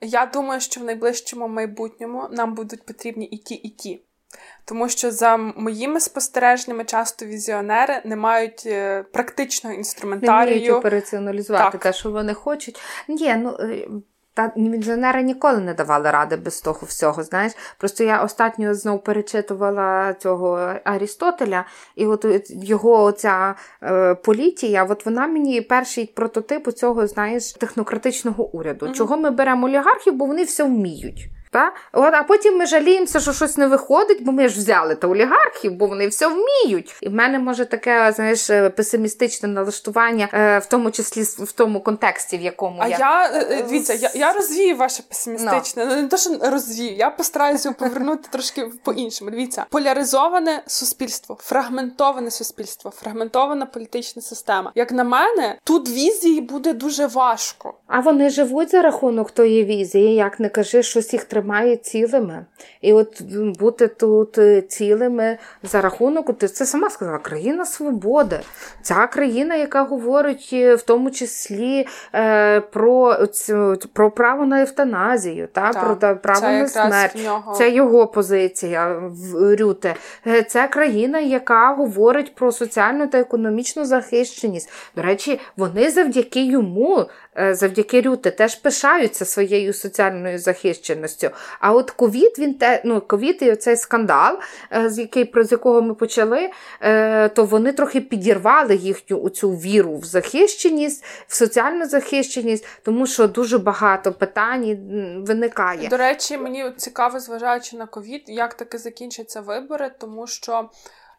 я думаю, що в найближчому майбутньому нам будуть потрібні і ті, і ті. Тому що за моїми спостереженнями, часто візіонери не мають е, практичного інструментарію. Не операціоналізувати так. те, що вони хочуть. Ні, ну е, та візіонери ніколи не давали ради без того всього. Знаєш, просто я останньо знов перечитувала цього Арістотеля, і от його оця е, політія, от вона мені перший прототип цього, знаєш, технократичного уряду. Mm-hmm. Чого ми беремо олігархів, бо вони все вміють. Та? От, А потім ми жаліємося, що щось не виходить, бо ми ж взяли та олігархів, бо вони все вміють. І в мене може таке, знаєш, е, песимістичне налаштування, е, в тому числі в тому контексті, в якому а я. я е, дивіться, я, я розвію ваше песимістичне. No. Ну не то, що розвію. Я постараюся повернути трошки по-іншому. Дивіться, поляризоване суспільство, фрагментоване суспільство, фрагментована політична система. Як на мене, тут візії буде дуже важко. А вони живуть за рахунок тої візії, як не кажи, щось їх тримає цілими. І от бути тут е, цілими за рахунок, ти це сама сказала, країна свободи. Ця країна, яка говорить е, в тому числі е, про про право на евтаназію, та, так, про та, право на смерть. Нього... Це його позиція в Рюте. Це країна, яка говорить про соціальну та економічну захищеність. До речі, вони завдяки йому. Завдяки Рюте теж пишаються своєю соціальною захищеністю. А от ковід, він те, ну ковід і оцей скандал, з який з якого ми почали, то вони трохи підірвали їхню цю віру в захищеність, в соціальну захищеність, тому що дуже багато питань виникає. До речі, мені цікаво, зважаючи на ковід, як таки закінчаться вибори, тому що.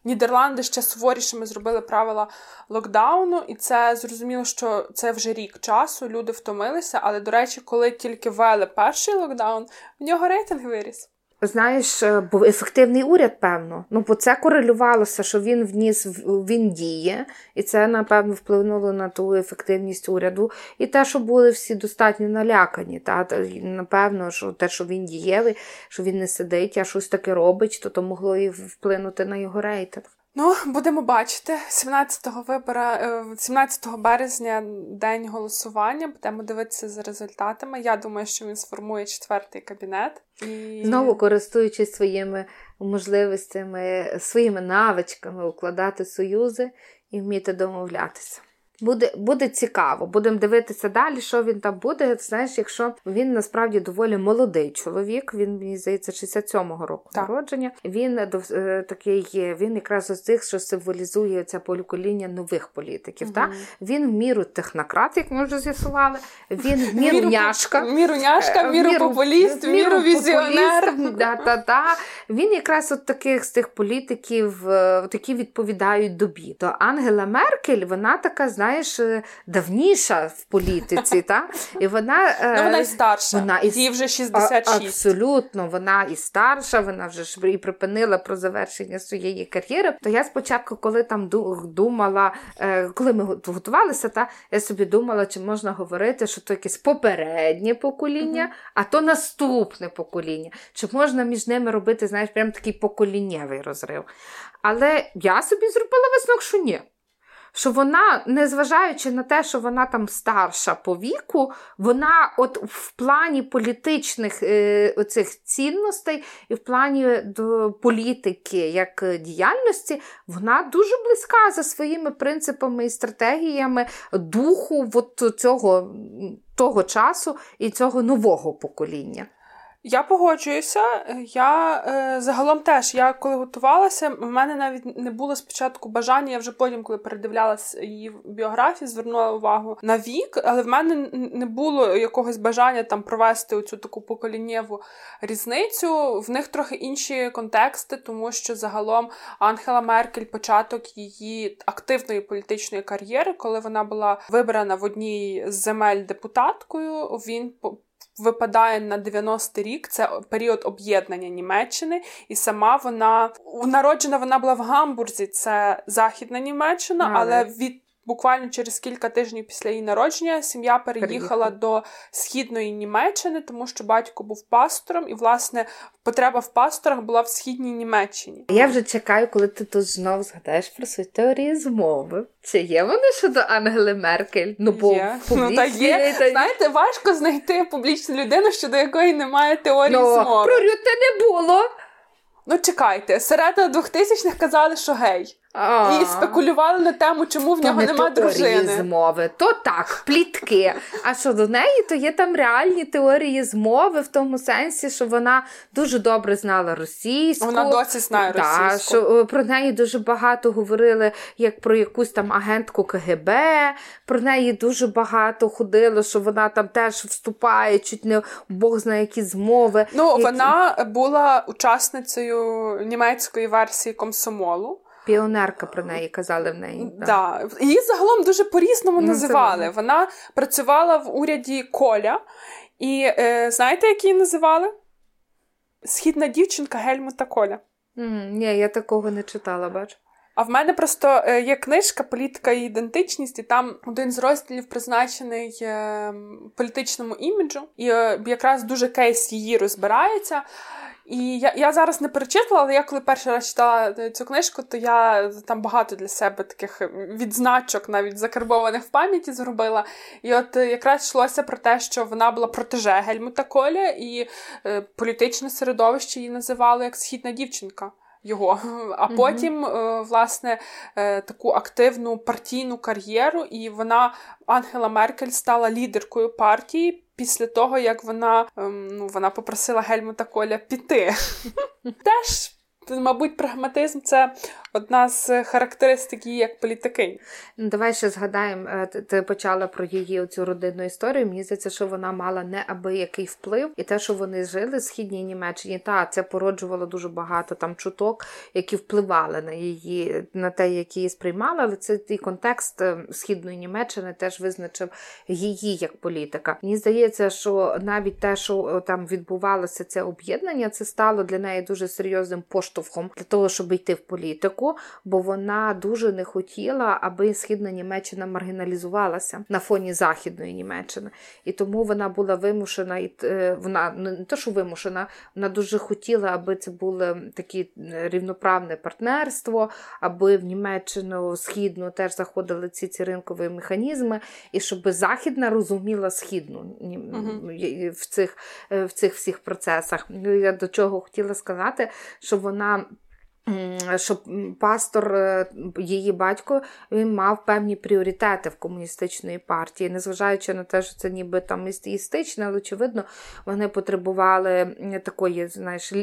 Нідерланди ще суворішими зробили правила локдауну, і це зрозуміло, що це вже рік часу. Люди втомилися. Але, до речі, коли тільки ввели перший локдаун, в нього рейтинг виріс. Знаєш, е, був ефективний уряд, певно. Ну, бо це корелювалося, що він вніс він діє, і це, напевно, вплинуло на ту ефективність уряду. І те, що були всі достатньо налякані. Та, Напевно, що те, що він дієвий, що він не сидить, а щось таке робить, то то могло і вплинути на його рейтинг. Ну, будемо бачити 17 вибора, 17 березня день голосування. Будемо дивитися за результатами. Я думаю, що він сформує четвертий кабінет і знову користуючись своїми можливостями, своїми навичками укладати союзи і вміти домовлятися. Буде буде цікаво, будемо дивитися далі, що він там буде. Знаєш, якщо він насправді доволі молодий чоловік, він мені здається, 67-го року так. народження. Він е, такий він якраз з тих, що символізує це покоління нових політиків. Угу. Та? Він в міру технократ, як ми вже з'ясували. Він в міру няшка, міру няшка, міру популіст, міру візіонер. Да, та, та. Він якраз от таких з тих політиків, які відповідають добі. То Ангела Меркель, вона така, знаєш, знаєш, е, давніша в політиці, та? І вона е, ну, вона і старша. Вона і... Їй вже 66. Абсолютно, вона і старша, вона вже ж і припинила про завершення своєї кар'єри. То я спочатку, коли там думала, е, коли ми готувалися, та я собі думала, чи можна говорити, що то якесь попереднє покоління, mm-hmm. а то наступне покоління. Чи можна між ними робити, знаєш, прям такий поколіннєвий розрив. Але я собі зробила висновок, що ні що вона, незважаючи на те, що вона там старша по віку, вона от в плані політичних е, оцих цінностей і в плані до політики як діяльності, вона дуже близька за своїми принципами і стратегіями духу от цього того часу і цього нового покоління. Я погоджуюся. Я е, загалом теж, я коли готувалася, в мене навіть не було спочатку бажання. Я вже потім, коли передивлялася її біографію, звернула увагу на вік, але в мене не було якогось бажання там провести оцю таку поколіннєву різницю. В них трохи інші контексти, тому що загалом Ангела Меркель початок її активної політичної кар'єри, коли вона була вибрана в одній з земель депутаткою, він випадає на 90-й рік. Це період об'єднання Німеччини, і сама вона народжена вона була в Гамбурзі, це західна Німеччина, але від Буквально через кілька тижнів після її народження сім'я переїхала до східної Німеччини, тому що батько був пастором, і, власне, потреба в пасторах була в східній Німеччині. Я вже чекаю, коли ти тут знову згадаєш про свої теорії змови. Чи є вони щодо Ангели Меркель? Ну, бо є. Ну, та є. Та... Знаєте, важко знайти публічну людину, щодо якої немає теорії ну, змови. Про Рюте не було. Ну, чекайте, середина 2000-х казали, що гей. І спекулювали на тему, чому в нього немає дружини. змови. То так, плітки. А що до неї, то є там реальні теорії змови в тому сенсі, що вона дуже добре знала російську. Вона досі знає російську. Що Про неї дуже багато говорили як про якусь там агентку КГБ. Про неї дуже багато ходило, що вона там теж вступає, чуть не Бог знає які змови. Ну, які... вона була учасницею німецької версії комсомолу. Піонерка про неї казали в неї. Да. да. Її загалом дуже по-різному ну, називали. Вона працювала в уряді Коля, і е, знаєте, як її називали? Східна дівчинка Гельмута Коля. Mm, ні, я такого не читала, бач. А в мене просто е, є книжка Політика і ідентичність, і там один з розділів призначений е, політичному іміджу, і е, якраз дуже кейс її розбирається. І я я зараз не перечитувала, але я коли перший раз читала цю книжку, то я там багато для себе таких відзначок, навіть закарбованих в пам'яті, зробила. І от якраз йшлося про те, що вона була протеже Гельмута Коля, і е, політичне середовище її називало як східна дівчинка його. А потім, mm-hmm. власне, е, таку активну партійну кар'єру, і вона, Ангела Меркель, стала лідеркою партії. Після того, як вона ем, ну, вона попросила Гельмута Коля піти. Теж мабуть, прагматизм це одна з характеристик її як політики. Ну, давай ще згадаємо, е, ти почала про її цю родинну історію. Мені здається, що вона мала неабиякий вплив, і те, що вони жили в східній Німеччині, та це породжувало дуже багато там чуток, які впливали на її, на те, як її сприймали, але це і контекст е, східної Німеччини теж визначив її як політика. Мені здається, що навіть те, що е, там відбувалося це об'єднання, це стало для неї дуже серйозним поштовхом для того, щоб йти в політику, бо вона дуже не хотіла, аби східна Німеччина маргіналізувалася на фоні Західної Німеччини. І тому вона була вимушена, і е, вона ну, не те, що вимушена, вона дуже хотіла, аби це було таке рівноправне партнерство, аби в Німеччину східну теж заходили ці ці ринкові механізми, і щоб Західна розуміла східну uh-huh. в цих е, в цих всіх процесах. Ну, я до чого хотіла сказати, що вона щоб пастор, е, її батько, він мав певні пріоритети в комуністичної партії, незважаючи на те, що це ніби там істичне, але очевидно, вони потребували такої, знаєш,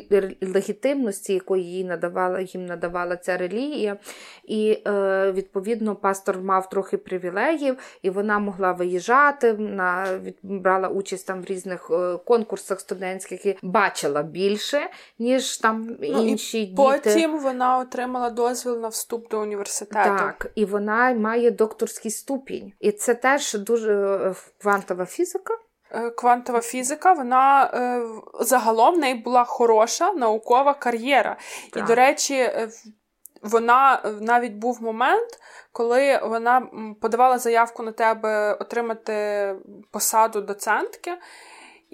легітимності, якої їй надавала, їм надавала ця релігія. І, е, відповідно, пастор мав трохи привілеїв, і вона могла виїжджати, вона брала участь там в різних е, конкурсах студентських і бачила більше, ніж там ну, інші і діти. Потім вона отримала дозвіл на вступ до університету. Так, і вона має докторський ступінь. І це теж дуже е, квантова фізика. Е, квантова фізика, вона е, загалом в неї була хороша наукова кар'єра. Так. І, до речі, вона навіть був момент, коли вона подавала заявку на тебе отримати посаду доцентки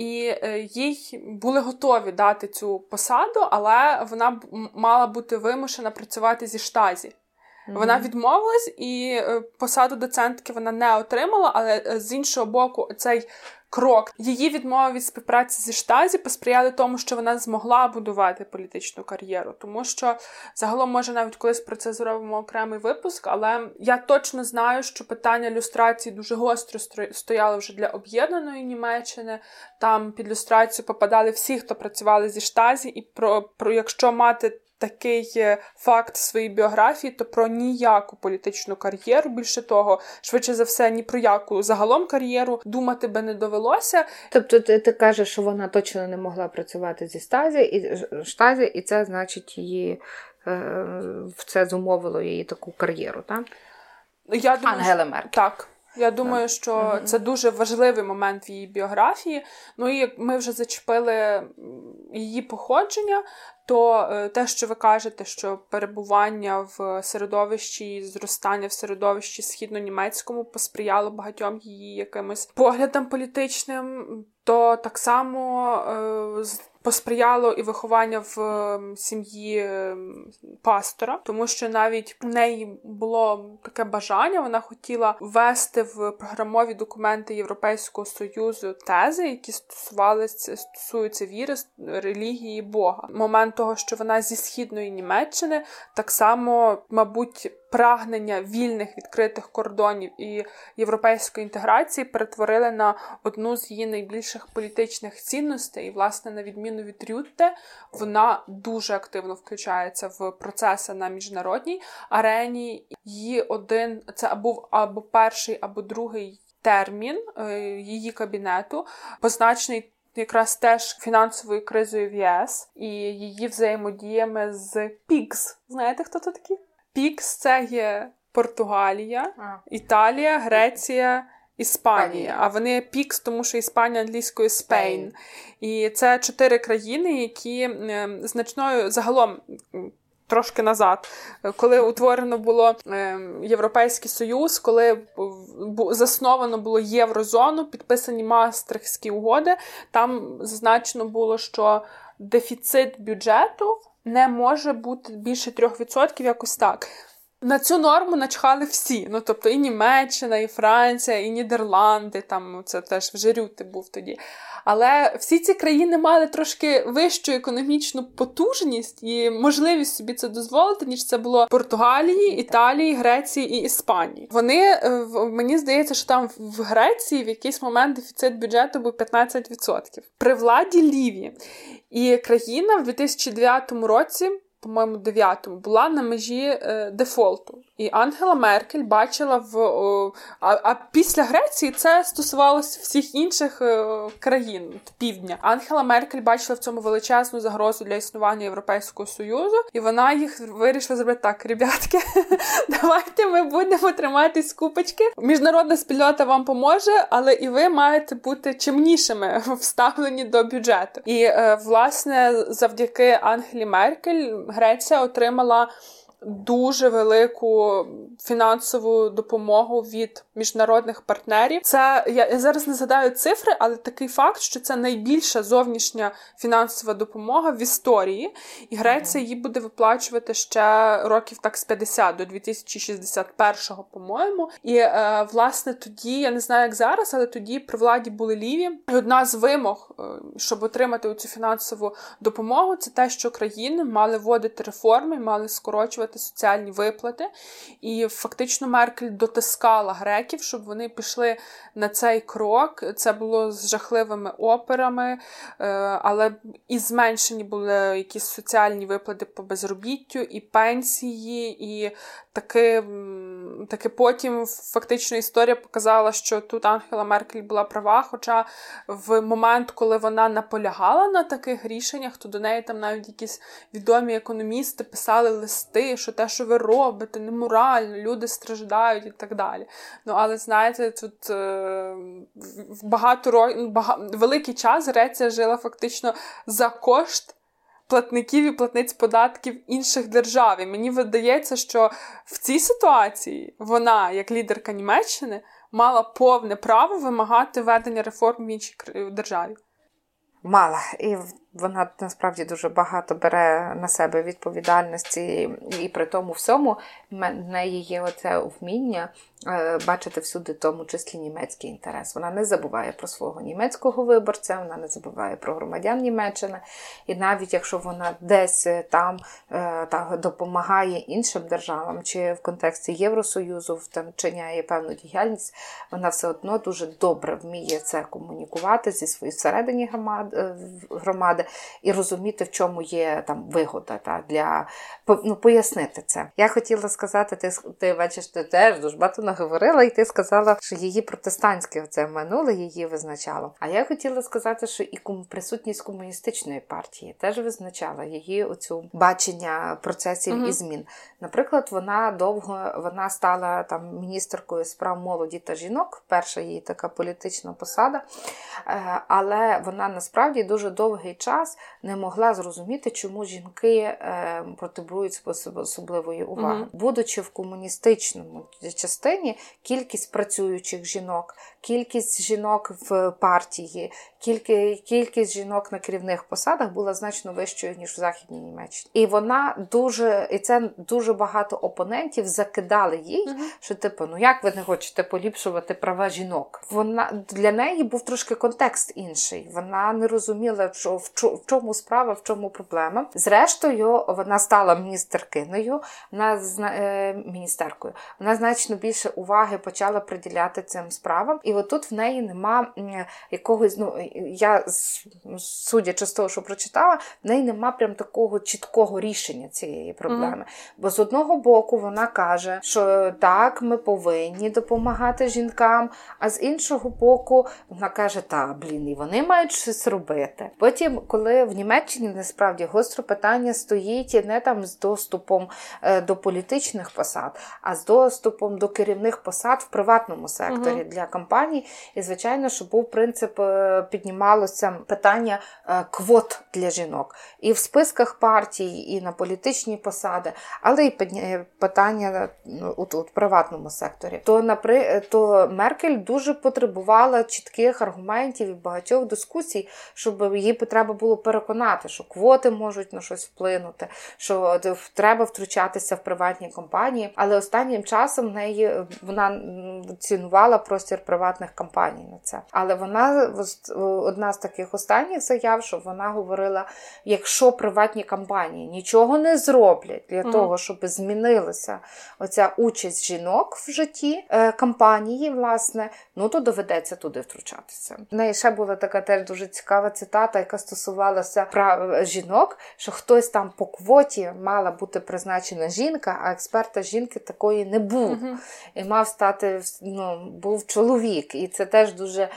і е, їй були готові дати цю посаду, але вона мала бути вимушена працювати зі штазі. Вона відмовилась і е, посаду доцентки вона не отримала, але е, з іншого боку, цей крок. Її відмова від співпраці зі штазі посприяли тому, що вона змогла будувати політичну кар'єру, тому що загалом, може, навіть колись про це зробимо окремий випуск, але я точно знаю, що питання люстрації дуже гостро стояло вже для об'єднаної Німеччини. Там під люстрацію попадали всі, хто працювали зі штазі, і про, про якщо мати такий е, факт в своїй біографії, то про ніяку політичну кар'єру, більше того, швидше за все, ні про яку загалом кар'єру думати би не довелося. Тобто, ти, ти кажеш, що вона точно не могла працювати зі стазі і штазі, і це значить її е, в це зумовило її таку кар'єру, так? Я думаю, Ангела Меркель. Так. Я думаю, що це дуже важливий момент в її біографії. Ну і як ми вже зачепили її походження, то е, те, що ви кажете, що перебування в середовищі, зростання в середовищі східно-німецькому посприяло багатьом її якимось поглядам політичним, то так само е, посприяло і виховання в ем, сім'ї ем, пастора, тому що навіть в неї було таке бажання, вона хотіла ввести в програмові документи Європейського союзу тези, які стосувалися стосуються віри, релігії Бога. Момент того, що вона зі східної Німеччини, так само, мабуть прагнення вільних відкритих кордонів і європейської інтеграції перетворили на одну з її найбільших політичних цінностей. І, власне, на відміну від Рютте, вона дуже активно включається в процеси на міжнародній арені. Її один це був або перший, або другий термін е, її кабінету, позначений. Якраз теж фінансовою кризою в ЄС і її взаємодіями з Пікс. Знаєте, хто це такі? Пікс це є Португалія, а. Італія, Греція. Іспанія, а вони пікс, тому що Іспанія англійською Спейн. І це чотири країни, які ем, значною загалом. Трошки назад, коли утворено було е, Європейський Союз, коли засновано було єврозону, підписані Мастрихтські угоди, там зазначено було, що дефіцит бюджету не може бути більше 3%, якось так. На цю норму начхали всі. Ну, тобто і Німеччина, і Франція, і Нідерланди, там це теж вже Рюти був тоді. Але всі ці країни мали трошки вищу економічну потужність і можливість собі це дозволити, ніж це було Португалії, Італії, Греції і Іспанії. Вони е, мені здається, що там в Греції в якийсь момент дефіцит бюджету був 15%. При владі Ліві. І країна в 2009 році по-моєму, 9-му, була на межі е, дефолту. І Ангела Меркель бачила в. О, а, а після Греції це стосувалося всіх інших е, країн півдня. Ангела Меркель бачила в цьому величезну загрозу для існування Європейського Союзу, і вона їх вирішила зробити так: ребятки, давайте ми будемо триматись купочки. Міжнародна спільнота вам поможе, але і ви маєте бути чимнішими вставлені до бюджету. І е, власне завдяки Ангелі Меркель Греція отримала дуже велику фінансову допомогу від міжнародних партнерів. Це я, я зараз не згадаю цифри, але такий факт, що це найбільша зовнішня фінансова допомога в історії, і Греція її буде виплачувати ще років так з 50 до 2061-го, по-моєму. І е, власне тоді я не знаю, як зараз, але тоді при владі були ліві. І Одна з вимог, е, щоб отримати цю фінансову допомогу, це те, що країни мали вводити реформи, мали скорочувати отримувати соціальні виплати. І фактично Меркель дотискала греків, щоб вони пішли на цей крок. Це було з жахливими операми, е, але і зменшені були якісь соціальні виплати по безробіттю, і пенсії, і таки, таки потім фактично історія показала, що тут Ангела Меркель була права. Хоча в момент, коли вона наполягала на таких рішеннях, то до неї там навіть якісь відомі економісти писали листи, що те, що ви робите, неморально, люди страждають і так далі. Ну, але знаєте, тут е, багато років, великий час Греція жила фактично за кошт. Платників і платниць податків інших держав. І мені видається, що в цій ситуації вона, як лідерка Німеччини, мала повне право вимагати ведення реформ в іншій державі. Мала. І вона насправді дуже багато бере на себе відповідальності, і при тому всьому в неї є оце вміння е, бачити всюди, в тому числі німецький інтерес. Вона не забуває про свого німецького виборця, вона не забуває про громадян Німеччини. І навіть якщо вона десь там е, так, допомагає іншим державам, чи в контексті Євросоюзу там вчиняє певну діяльність, вона все одно дуже добре вміє це комунікувати зі своєю всередині е, громади ради і розуміти, в чому є там вигода та, для ну, пояснити це. Я хотіла сказати, ти ти бачиш, ти теж дуже багато наговорила, і ти сказала, що її протестантське це минуле її визначало. А я хотіла сказати, що і присутність комуністичної партії теж визначала її оцю бачення процесів угу. і змін. Наприклад, вона довго вона стала там міністеркою справ молоді та жінок, перша її така політична посада, е, але вона насправді дуже довгий час час не могла зрозуміти, чому жінки е, потребують особливої уваги. Угу. Будучи в комуністичному частині, кількість працюючих жінок, кількість жінок в партії, кількість жінок на керівних посадах була значно вищою ніж в західній Німеччині, і вона дуже і це дуже багато опонентів закидали їй, угу. що типу, ну як ви не хочете поліпшувати права жінок? Вона для неї був трошки контекст інший. Вона не розуміла, що в чому справа, в чому проблема. Зрештою, вона стала міністеркиною, вона е, міністеркою. Вона значно більше уваги почала приділяти цим справам. І отут в неї нема якогось. Ну я судячи з того, що прочитала, в неї нема прям такого чіткого рішення цієї проблеми. Mm-hmm. Бо з одного боку вона каже, що так, ми повинні допомагати жінкам, а з іншого боку, вона каже, та блін, і вони мають щось робити. Потім, коли в Німеччині насправді гостро питання стоїть не там з доступом е, до політичних посад, а з доступом до керівних посад в приватному секторі uh-huh. для компаній. І, звичайно, що був принцип, е, піднімалося питання е, квот для жінок і в списках партій, і на політичні посади, але й питання у, у приватному секторі. То, напри... то Меркель дуже потребувала чітких аргументів і багатьох дискусій, щоб їй треба було переконати, що квоти можуть на щось вплинути, що треба втручатися в приватні компанії. Але останнім часом в неї вона цінувала простір приватних компаній на це. Але вона одна з таких останніх заяв, що вона говорила: якщо приватні компанії нічого не зроблять для mm того, щоб змінилася оця участь жінок в житті е, компанії, власне, ну то доведеться туди втручатися. В неї ще була така теж дуже цікава цитата, яка стосувалася прав жінок, що хтось там по квоті мала бути призначена жінка, а експерта жінки такої не був. Uh-huh. І мав стати ну, був чоловік. І це теж дуже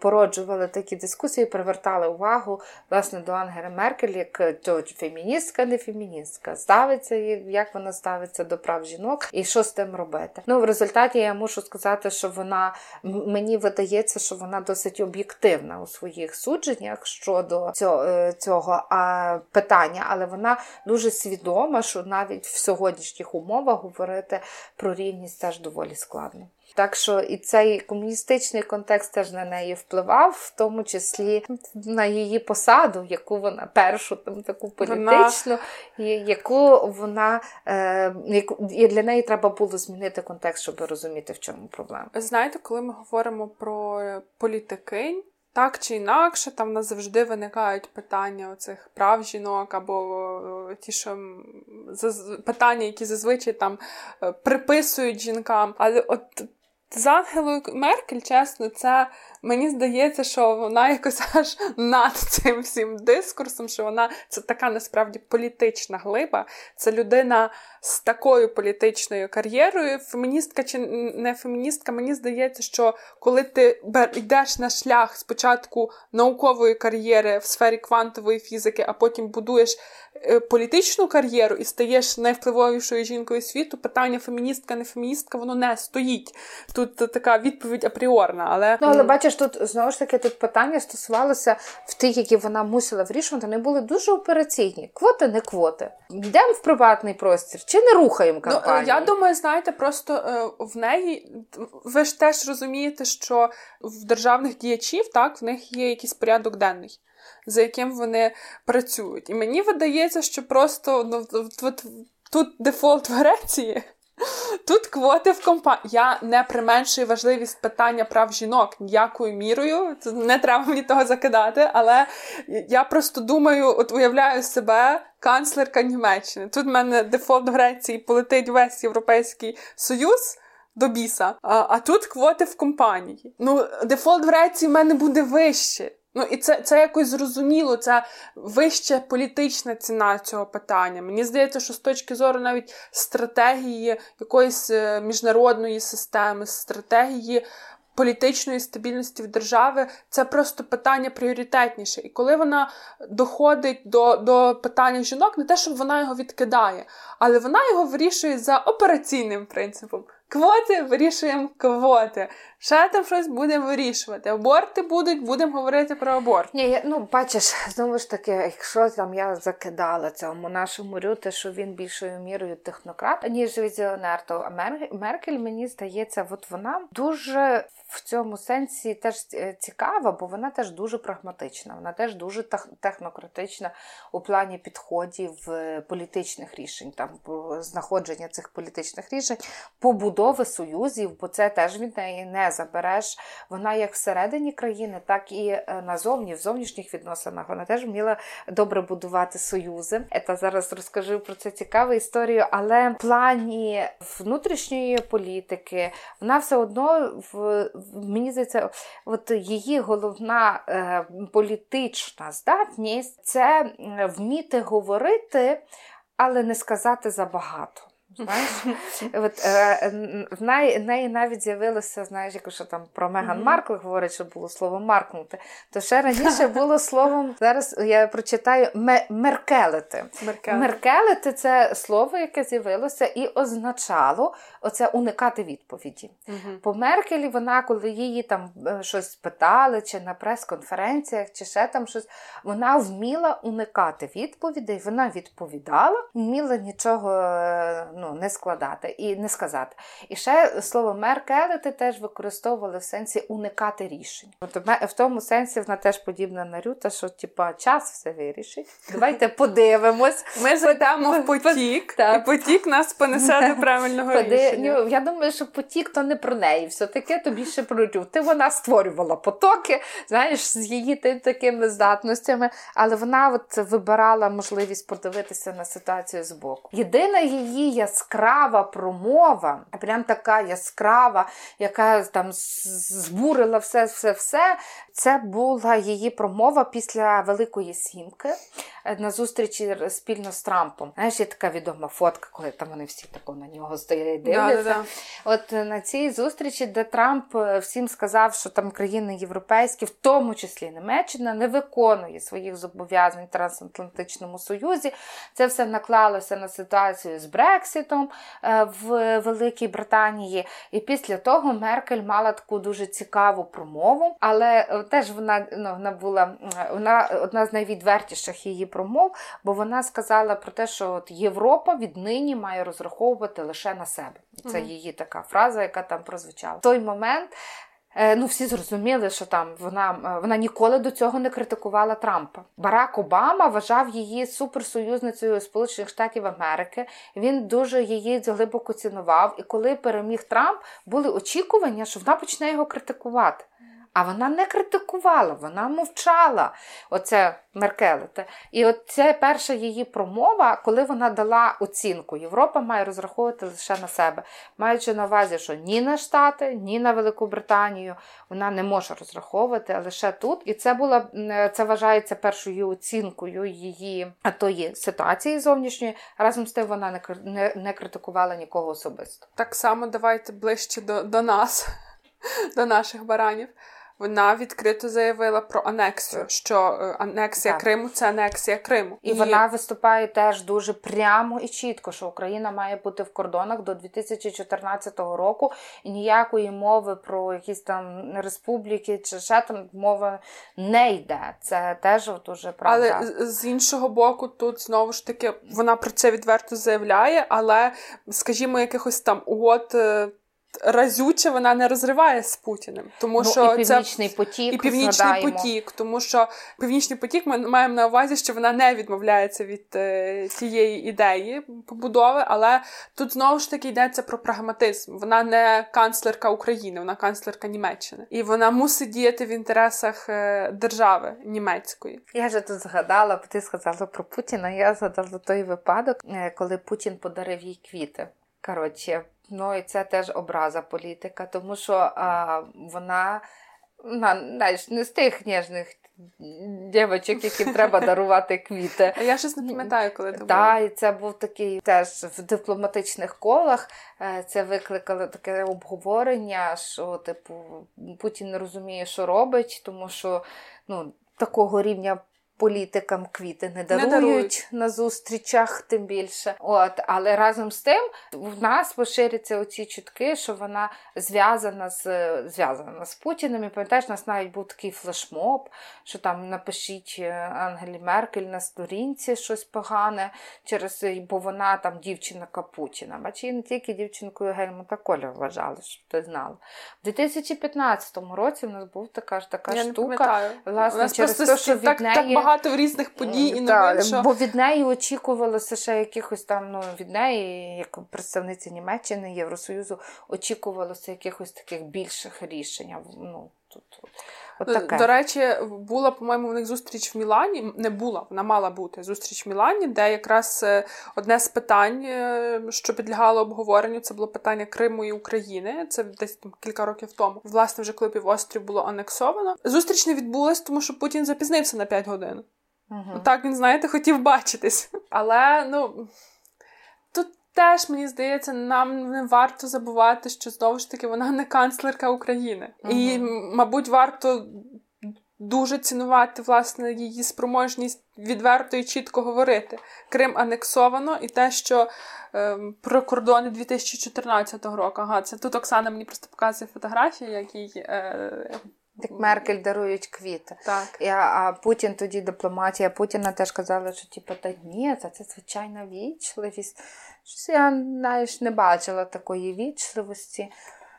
породжували такі дискусії, привертали увагу власне до Ангели Меркель, як то феміністка, не феміністка, ставиться, як вона ставиться до прав жінок і що з тим робити. Ну, в результаті я мушу сказати, що вона мені видається, що вона досить об'єктивна у своїх судженнях щодо цього е, цього а, питання, але вона дуже свідома, що навіть в сьогоднішніх умовах говорити про рівність теж доволі складно. Так що і цей комуністичний контекст теж на неї впливав, в тому числі на її посаду, яку вона першу там таку політичну, вона... яку вона е, і для неї треба було змінити контекст, щоб розуміти, в чому проблема. Знаєте, коли ми говоримо про політикинь. Так чи інакше, там нас завжди виникають питання оцих прав жінок, або ті, що питання, які зазвичай там е, приписують жінкам. Але от з Ангелою Меркель, чесно, це мені здається, що вона якось аж над цим всім дискурсом, що вона це така насправді політична глиба. Це людина з такою політичною кар'єрою. Феміністка чи не феміністка, мені здається, що коли ти йдеш на шлях спочатку наукової кар'єри в сфері квантової фізики, а потім будуєш е, політичну кар'єру і стаєш найвпливовішою жінкою світу, питання феміністка, не феміністка, воно не стоїть. Тут така відповідь апріорна. Але ну, але бачиш, тут знову ж таки тут питання стосувалося в тих, які вона мусила вирішувати, вони були дуже операційні. Квоти, не квоти. Йдемо в приватний простір чи не рухаємо кампанію? Ну, Я думаю, знаєте, просто е, в неї ви ж теж розумієте, що в державних діячів так в них є якийсь порядок денний. За яким вони працюють. І мені видається, що просто ну, тут, тут дефолт в Греції, Тут квоти в компанії. Я не применшую важливість питання прав жінок ніякою мірою. Не треба мені того закидати, але я просто думаю, от уявляю себе канцлерка Німеччини. Тут в мене дефолт Греції полетить весь Європейський Союз. До біса, а а тут квоти в компанії. Ну, дефолт в Греції в мене буде вище. Ну і це це якось зрозуміло, це вища політична ціна цього питання. Мені здається, що з точки зору навіть стратегії якоїсь е, міжнародної системи, стратегії політичної стабільності в держави, це просто питання пріоритетніше. І коли вона доходить до до питання жінок, не те, щоб вона його відкидає, але вона його вирішує за операційним принципом. Квоти вирішуємо квоти. Ще там щось будемо вирішувати. Аборти будуть, будемо говорити про аборт. Ні, ну бачиш, знову ж таки, якщо там я закидала цьому нашому рюте, що він більшою мірою технократ, ніж візіонер, то Меркель, мені здається, от вона дуже в цьому сенсі теж е, цікава, бо вона теж дуже прагматична, вона теж дуже технократична у плані підходів е, політичних рішень, там знаходження цих політичних рішень, побудови союзів, бо це теж від неї не забереш. Вона як всередині країни, так і е, назовні, в зовнішніх відносинах. Вона теж вміла добре будувати союзи. Я зараз розкажу про це цікаву історію, але в плані внутрішньої політики вона все одно в мені здається, от її головна е, політична здатність це вміти говорити, але не сказати забагато. Знаєш, от е, в неї, неї навіть з'явилося, знаєш, якщо там про Меган Маркл говорить, що було слово маркнути, то ще раніше було словом. Зараз я прочитаю меркелити. Меркелити це слово, яке з'явилося і означало оце уникати відповіді. По Меркелі вона, коли її там е, щось питали, чи на прес-конференціях, чи ще там щось, вона вміла уникати відповідей, вона відповідала, вміла нічого. Е, ну, ну, не складати і не сказати. І ще слово меркелити теж використовували в сенсі уникати рішень. От в тому сенсі вона теж подібна на Рюта, що типа час все вирішить. Давайте подивимось. Ми зайдемо в потік, і потік нас понесе до правильного Поди... рішення. Ну, я думаю, що потік то не про неї. Все-таки то більше про Рюту. Вона створювала потоки, знаєш, з її такими здатностями, але вона от вибирала можливість подивитися на ситуацію з боку. Єдина її яскрава промова, прям така яскрава, яка там збурила все, все, все. Це була її промова після Великої Сімки на зустрічі спільно з Трампом. Знаєш, є така відома фотка, коли там вони всі тако на нього стоять дивляться. Да, да, да. От е, на цій зустрічі, де Трамп е, всім сказав, що там країни європейські, в тому числі Німеччина, не виконує своїх зобов'язань в трансатлантичному союзі. Це все наклалося на ситуацію з Брекситом в Великій Британії. І після того Меркель мала таку дуже цікаву промову, але теж вона ну, вона була вона одна з найвідвертіших її промов, бо вона сказала про те, що от Європа віднині має розраховувати лише на себе. Це mm-hmm. її така фраза, яка там прозвучала. В той момент. Е, ну, всі зрозуміли, що там вона вона ніколи до цього не критикувала Трампа. Барак Обама вважав її суперсоюзницею Сполучених Штатів Америки. Він дуже її глибоко цінував. І коли переміг Трамп, були очікування, що вона почне його критикувати. А вона не критикувала, вона мовчала. Оце Меркелите. І от це перша її промова, коли вона дала оцінку. Європа має розраховувати лише на себе, маючи на увазі, що ні на Штати, ні на Велику Британію вона не може розраховувати а лише тут. І це була це вважається першою оцінкою її тої ситуації зовнішньої. Разом з тим вона не не, не критикувала нікого особисто. Так само давайте ближче до, до нас, до наших баранів. Вона відкрито заявила про анексію, що е, анексія так. Криму це анексія Криму, і, і вона виступає теж дуже прямо і чітко, що Україна має бути в кордонах до 2014 року, і ніякої мови про якісь там республіки чи ще там мова не йде. Це теж дуже правда. Але з іншого боку, тут знову ж таки вона про це відверто заявляє, але скажімо, якихось там угод. Разюче вона не розриває з Путіним. Тому ну, що і північний це... потік. І північний згадаємо. потік, тому що північний потік ми маємо на увазі, що вона не відмовляється від е, тієї ідеї побудови, але тут знову ж таки йдеться про прагматизм. Вона не канцлерка України, вона канцлерка Німеччини. І вона мусить діяти в інтересах е, держави німецької. Я вже тут згадала, бо ти сказала про Путіна. Я згадала той випадок, е, коли Путін подарив їй квіти. Коротше, Ну і це теж образа політика, тому що а, вона знаєш, не з тих ніжних дівчаток, яким треба дарувати квіти. А я щось не пам'ятаю, коли це. Так, і це був такий теж в дипломатичних колах. Е, це викликало таке обговорення, що типу Путін не розуміє, що робить, тому що ну, такого рівня політикам квіти не дарують, не дарують на зустрічах, тим більше. От, але разом з тим в нас поширюються оці чутки, що вона зв'язана з зв'язана з Путіним. І пам'ятаєш, у нас навіть був такий флешмоб, що там напишіть е, Ангелі Меркель на сторінці щось погане, через бо вона там дівчинка Путіна. Бач, і не тільки дівчинкою Гельмута Коля вважали, щоб ти знала. У 2015 році в нас був така ж така Я штука. Не власне, через те, що так, від неї... так багато різних подій і новин, що... Бо від неї очікувалося ще якихось там, ну, від неї, як представниці Німеччини, Євросоюзу, очікувалося якихось таких більших рішень. Ну, тут, От таке. До речі, була, по-моєму, в них зустріч в Мілані. Не була, вона мала бути зустріч в Мілані, де якраз е, одне з питань, е, що підлягало обговоренню, це було питання Криму і України. Це десь там кілька років тому. Власне, вже коли півострів було анексовано. Зустріч не відбулась, тому що Путін запізнився на 5 годин. Угу. Так він, знаєте, хотів бачитись. Але ну. Теж мені здається, нам не варто забувати, що знову ж таки вона не канцлерка України, угу. і, мабуть, варто дуже цінувати власне її спроможність відверто і чітко говорити. Крим анексовано, і те, що е, про кордони 2014 року. Ага, це тут Оксана мені просто показує фотографії, які. Е, як Меркель дарують квіти. Так. І, а Путін тоді дипломатія. Путіна теж казала, що типу, та ні, це, це звичайна вічливість. Щось я знаєш, не бачила такої вічливості.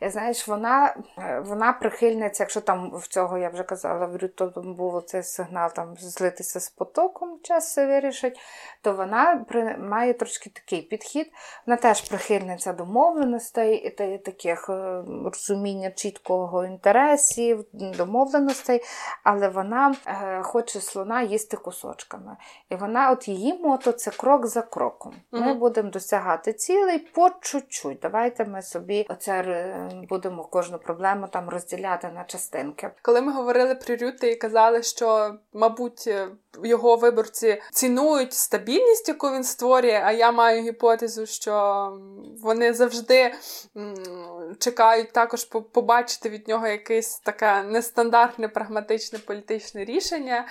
Знаєш, вона е, вона прихильниця, якщо там в цього я вже казала, в то був цей сигнал там злитися з потоком, час все вирішить, то вона має трошки такий підхід. Вона теж прихильниця домовленостей, і таких е, розуміння чіткого інтересів, домовленостей, але вона е, хоче слона їсти кусочками. І вона, от її мото, це крок за кроком. Ми угу. будемо досягати цілей по чуть-чуть. Давайте ми собі оце будемо кожну проблему там розділяти на частинки. Коли ми говорили про Рюти і казали, що, мабуть, його виборці цінують стабільність, яку він створює, а я маю гіпотезу, що вони завжди чекають також побачити від нього якесь таке нестандартне прагматичне політичне рішення.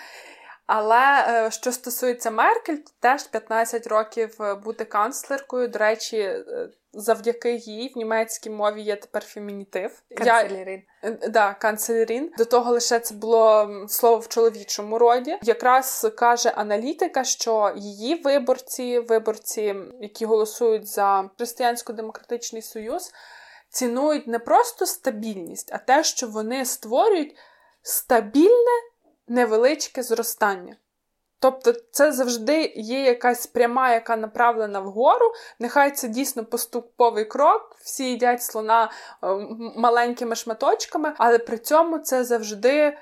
Але е, що стосується Меркель, теж 15 років е, бути канцлеркою. До речі, е, завдяки їй в німецькій мові є тепер фемінітив. Канцелярин. Я, да, канцелярин. До того лише це було слово в чоловічому роді. Якраз каже аналітика, що її виборці, виборці, які голосують за християнсько-демократичний союз, цінують не просто стабільність, а те, що вони створюють стабільне невеличке зростання. Тобто це завжди є якась пряма, яка направлена вгору. Нехай це дійсно поступовий крок, всі їдять слона е, маленькими шматочками, але при цьому це завжди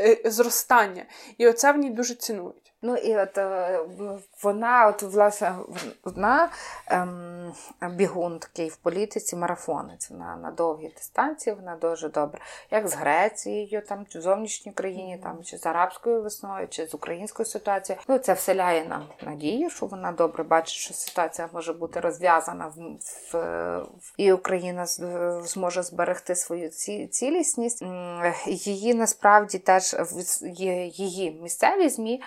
е, зростання. І оце в ній дуже цінують. Ну і от е, вона, от власне, одна ем, бігун такий в політиці, марафонець. Вона на довгі дистанції, вона дуже добре. Як з Грецією, там чи в зовнішній країні, там чи з арабською весною, чи з українською ситуацією. Ну це вселяє нам надію, що вона добре бачить, що ситуація може бути розв'язана в, в, в і Україна зможе зберегти свою ці, цілісність. Її насправді теж її місцеві змі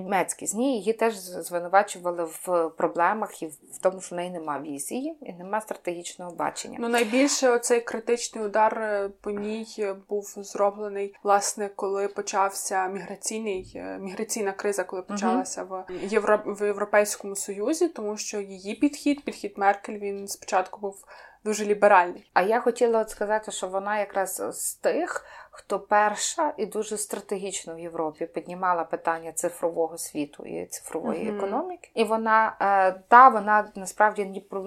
німецькі ЗМІ її теж звинувачували в проблемах і в тому, що в неї немає візії і немає стратегічного бачення. Ну найбільше оцей критичний удар е, по ній був зроблений, власне, коли почався міграційний е, міграційна криза, коли почалася uh в Євро в Європейському Союзі, тому що її підхід, підхід Меркель, він спочатку був дуже ліберальний. А я хотіла от сказати, що вона якраз з тих хто перша і дуже стратегічно в Європі піднімала питання цифрового світу і цифрової mm-hmm. економіки. І вона е, та вона насправді ні про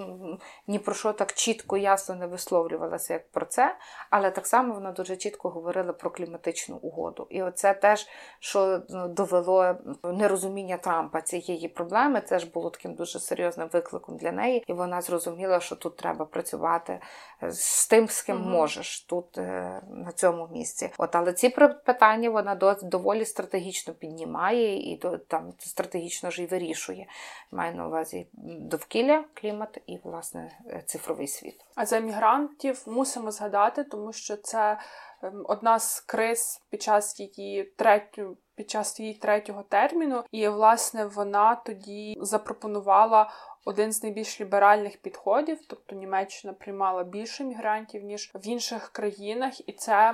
ні про що так чітко ясно не висловлювалася як про це, але так само вона дуже чітко говорила про кліматичну угоду. І оце теж, що ну, довело нерозуміння Трампа цієї проблеми, це ж було таким дуже серйозним викликом для неї. І вона зрозуміла, що тут треба працювати з тим, з ким mm-hmm. можеш тут е, на цьому місці дорожці. От, але ці питання вона доволі стратегічно піднімає і там стратегічно ж і вирішує. Маю на увазі довкілля, клімат і власне цифровий світ. А за мігрантів мусимо згадати, тому що це ем, одна з криз під час її третю. Під час її третього терміну, і власне вона тоді запропонувала один з найбільш ліберальних підходів, тобто Німеччина приймала більше мігрантів ніж в інших країнах, і це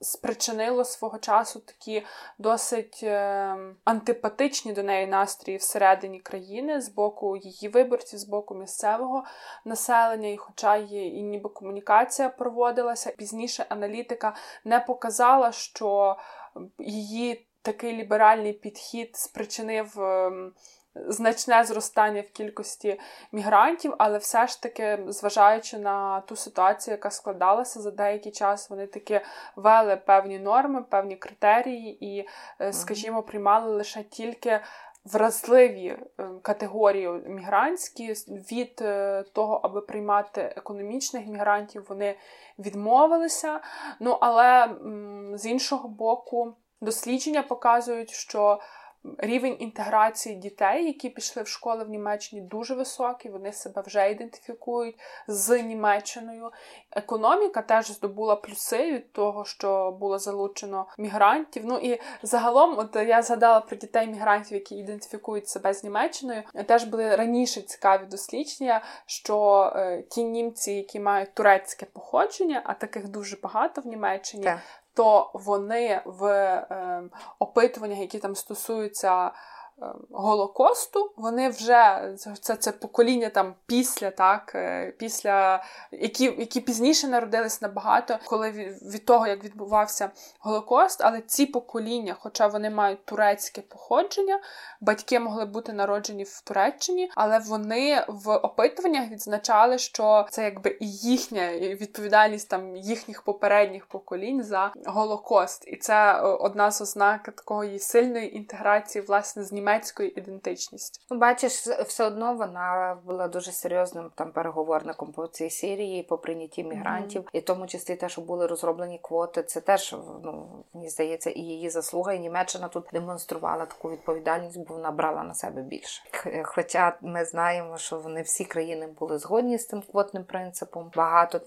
спричинило свого часу такі досить е, антипатичні до неї настрої всередині країни з боку її виборців, з боку місцевого населення. І, хоча є і ніби комунікація проводилася, пізніше аналітика не показала, що її такий ліберальний підхід спричинив. Значне зростання в кількості мігрантів, але все ж таки, зважаючи на ту ситуацію, яка складалася за деякий час, вони таки вели певні норми, певні критерії і, е, скажімо, приймали лише тільки. Вразливі е, категорії мігрантські від е, того, аби приймати економічних мігрантів, вони відмовилися. Ну але з іншого боку, дослідження показують, що Рівень інтеграції дітей, які пішли в школи в Німеччині, дуже високий. Вони себе вже ідентифікують з Німеччиною. Економіка теж здобула плюси від того, що було залучено мігрантів. Ну і загалом, от я згадала про дітей мігрантів, які ідентифікують себе з Німеччиною. Теж були раніше цікаві дослідження, що е, ті німці, які мають турецьке походження, а таких дуже багато в Німеччині. Так то вони в е, опитуваннях, які там стосуються Голокосту, вони вже це це покоління там після, так, е, після, які які пізніше народились набагато, коли від, того, як відбувався Голокост, але ці покоління, хоча вони мають турецьке походження, батьки могли бути народжені в Туреччині, але вони в опитуваннях відзначали, що це якби і їхня відповідальність там їхніх попередніх поколінь за Голокост. І це е, одна з ознак такої сильної інтеграції власне з Німеччини німецькою ідентичністю. Ну, бачиш, все одно вона була дуже серйозним там переговорником по цій Сирії, по прийнятті мігрантів, mm-hmm. і в тому числі те, що були розроблені квоти, це теж ну мені здається, і її заслуга. І Німеччина тут демонструвала таку відповідальність, бо вона брала на себе більше. Хоча ми знаємо, що не всі країни були згодні з цим квотним принципом. Багато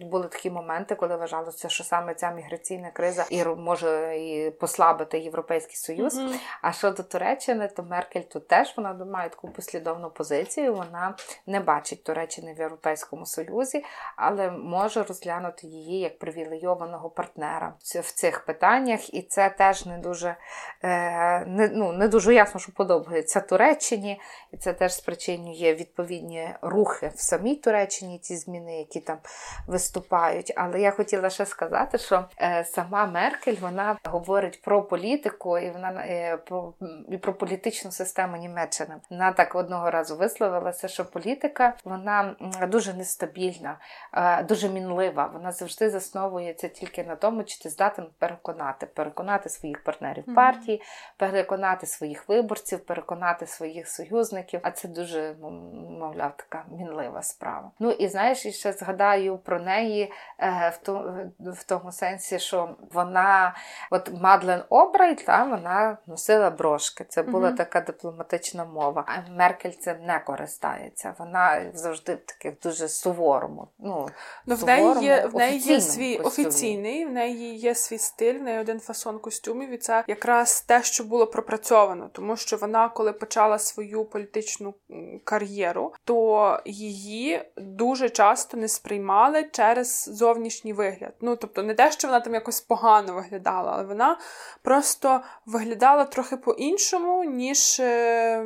були такі моменти, коли вважалося, що саме ця міграційна криза і може і послабити європейський союз. Mm-hmm. А щодо Туреччини, Туреччини, то Меркель тут теж вона має таку послідовну позицію. Вона не бачить Туреччини в Європейському Союзі, але може розглянути її як привілейованого партнера в цих питаннях. І це теж не дуже е, не, ну, не дуже ясно, що подобається Туреччині, і це теж спричинює відповідні рухи в самій Туреччині, ті зміни, які там виступають. Але я хотіла ще сказати, що е, сама Меркель вона говорить про політику і вона е, про і про політичну систему Німеччини. Вона так одного разу висловилася, що політика вона дуже нестабільна, е, дуже мінлива. Вона завжди засновується тільки на тому, чи ти здатен переконати, переконати своїх партнерів партії, переконати своїх виборців, переконати своїх союзників. А це дуже мовляв така мінлива справа. Ну і знаєш, і ще згадаю про неї е, в тому в тому сенсі, що вона, от Мадлен Обрай, та вона носила брошки. Це була mm-hmm. така дипломатична мова. А Меркель цим не користається. Вона завжди в таких дуже суворому. Ну, ну в неї є в неї є свій костюмі. офіційний, в неї є свій стиль, в неї один фасон костюмів. І це якраз те, що було пропрацьовано, тому що вона, коли почала свою політичну кар'єру, то її дуже часто не сприймали через зовнішній вигляд. Ну тобто, не те, що вона там якось погано виглядала, але вона просто виглядала трохи по-іншому по ніж е,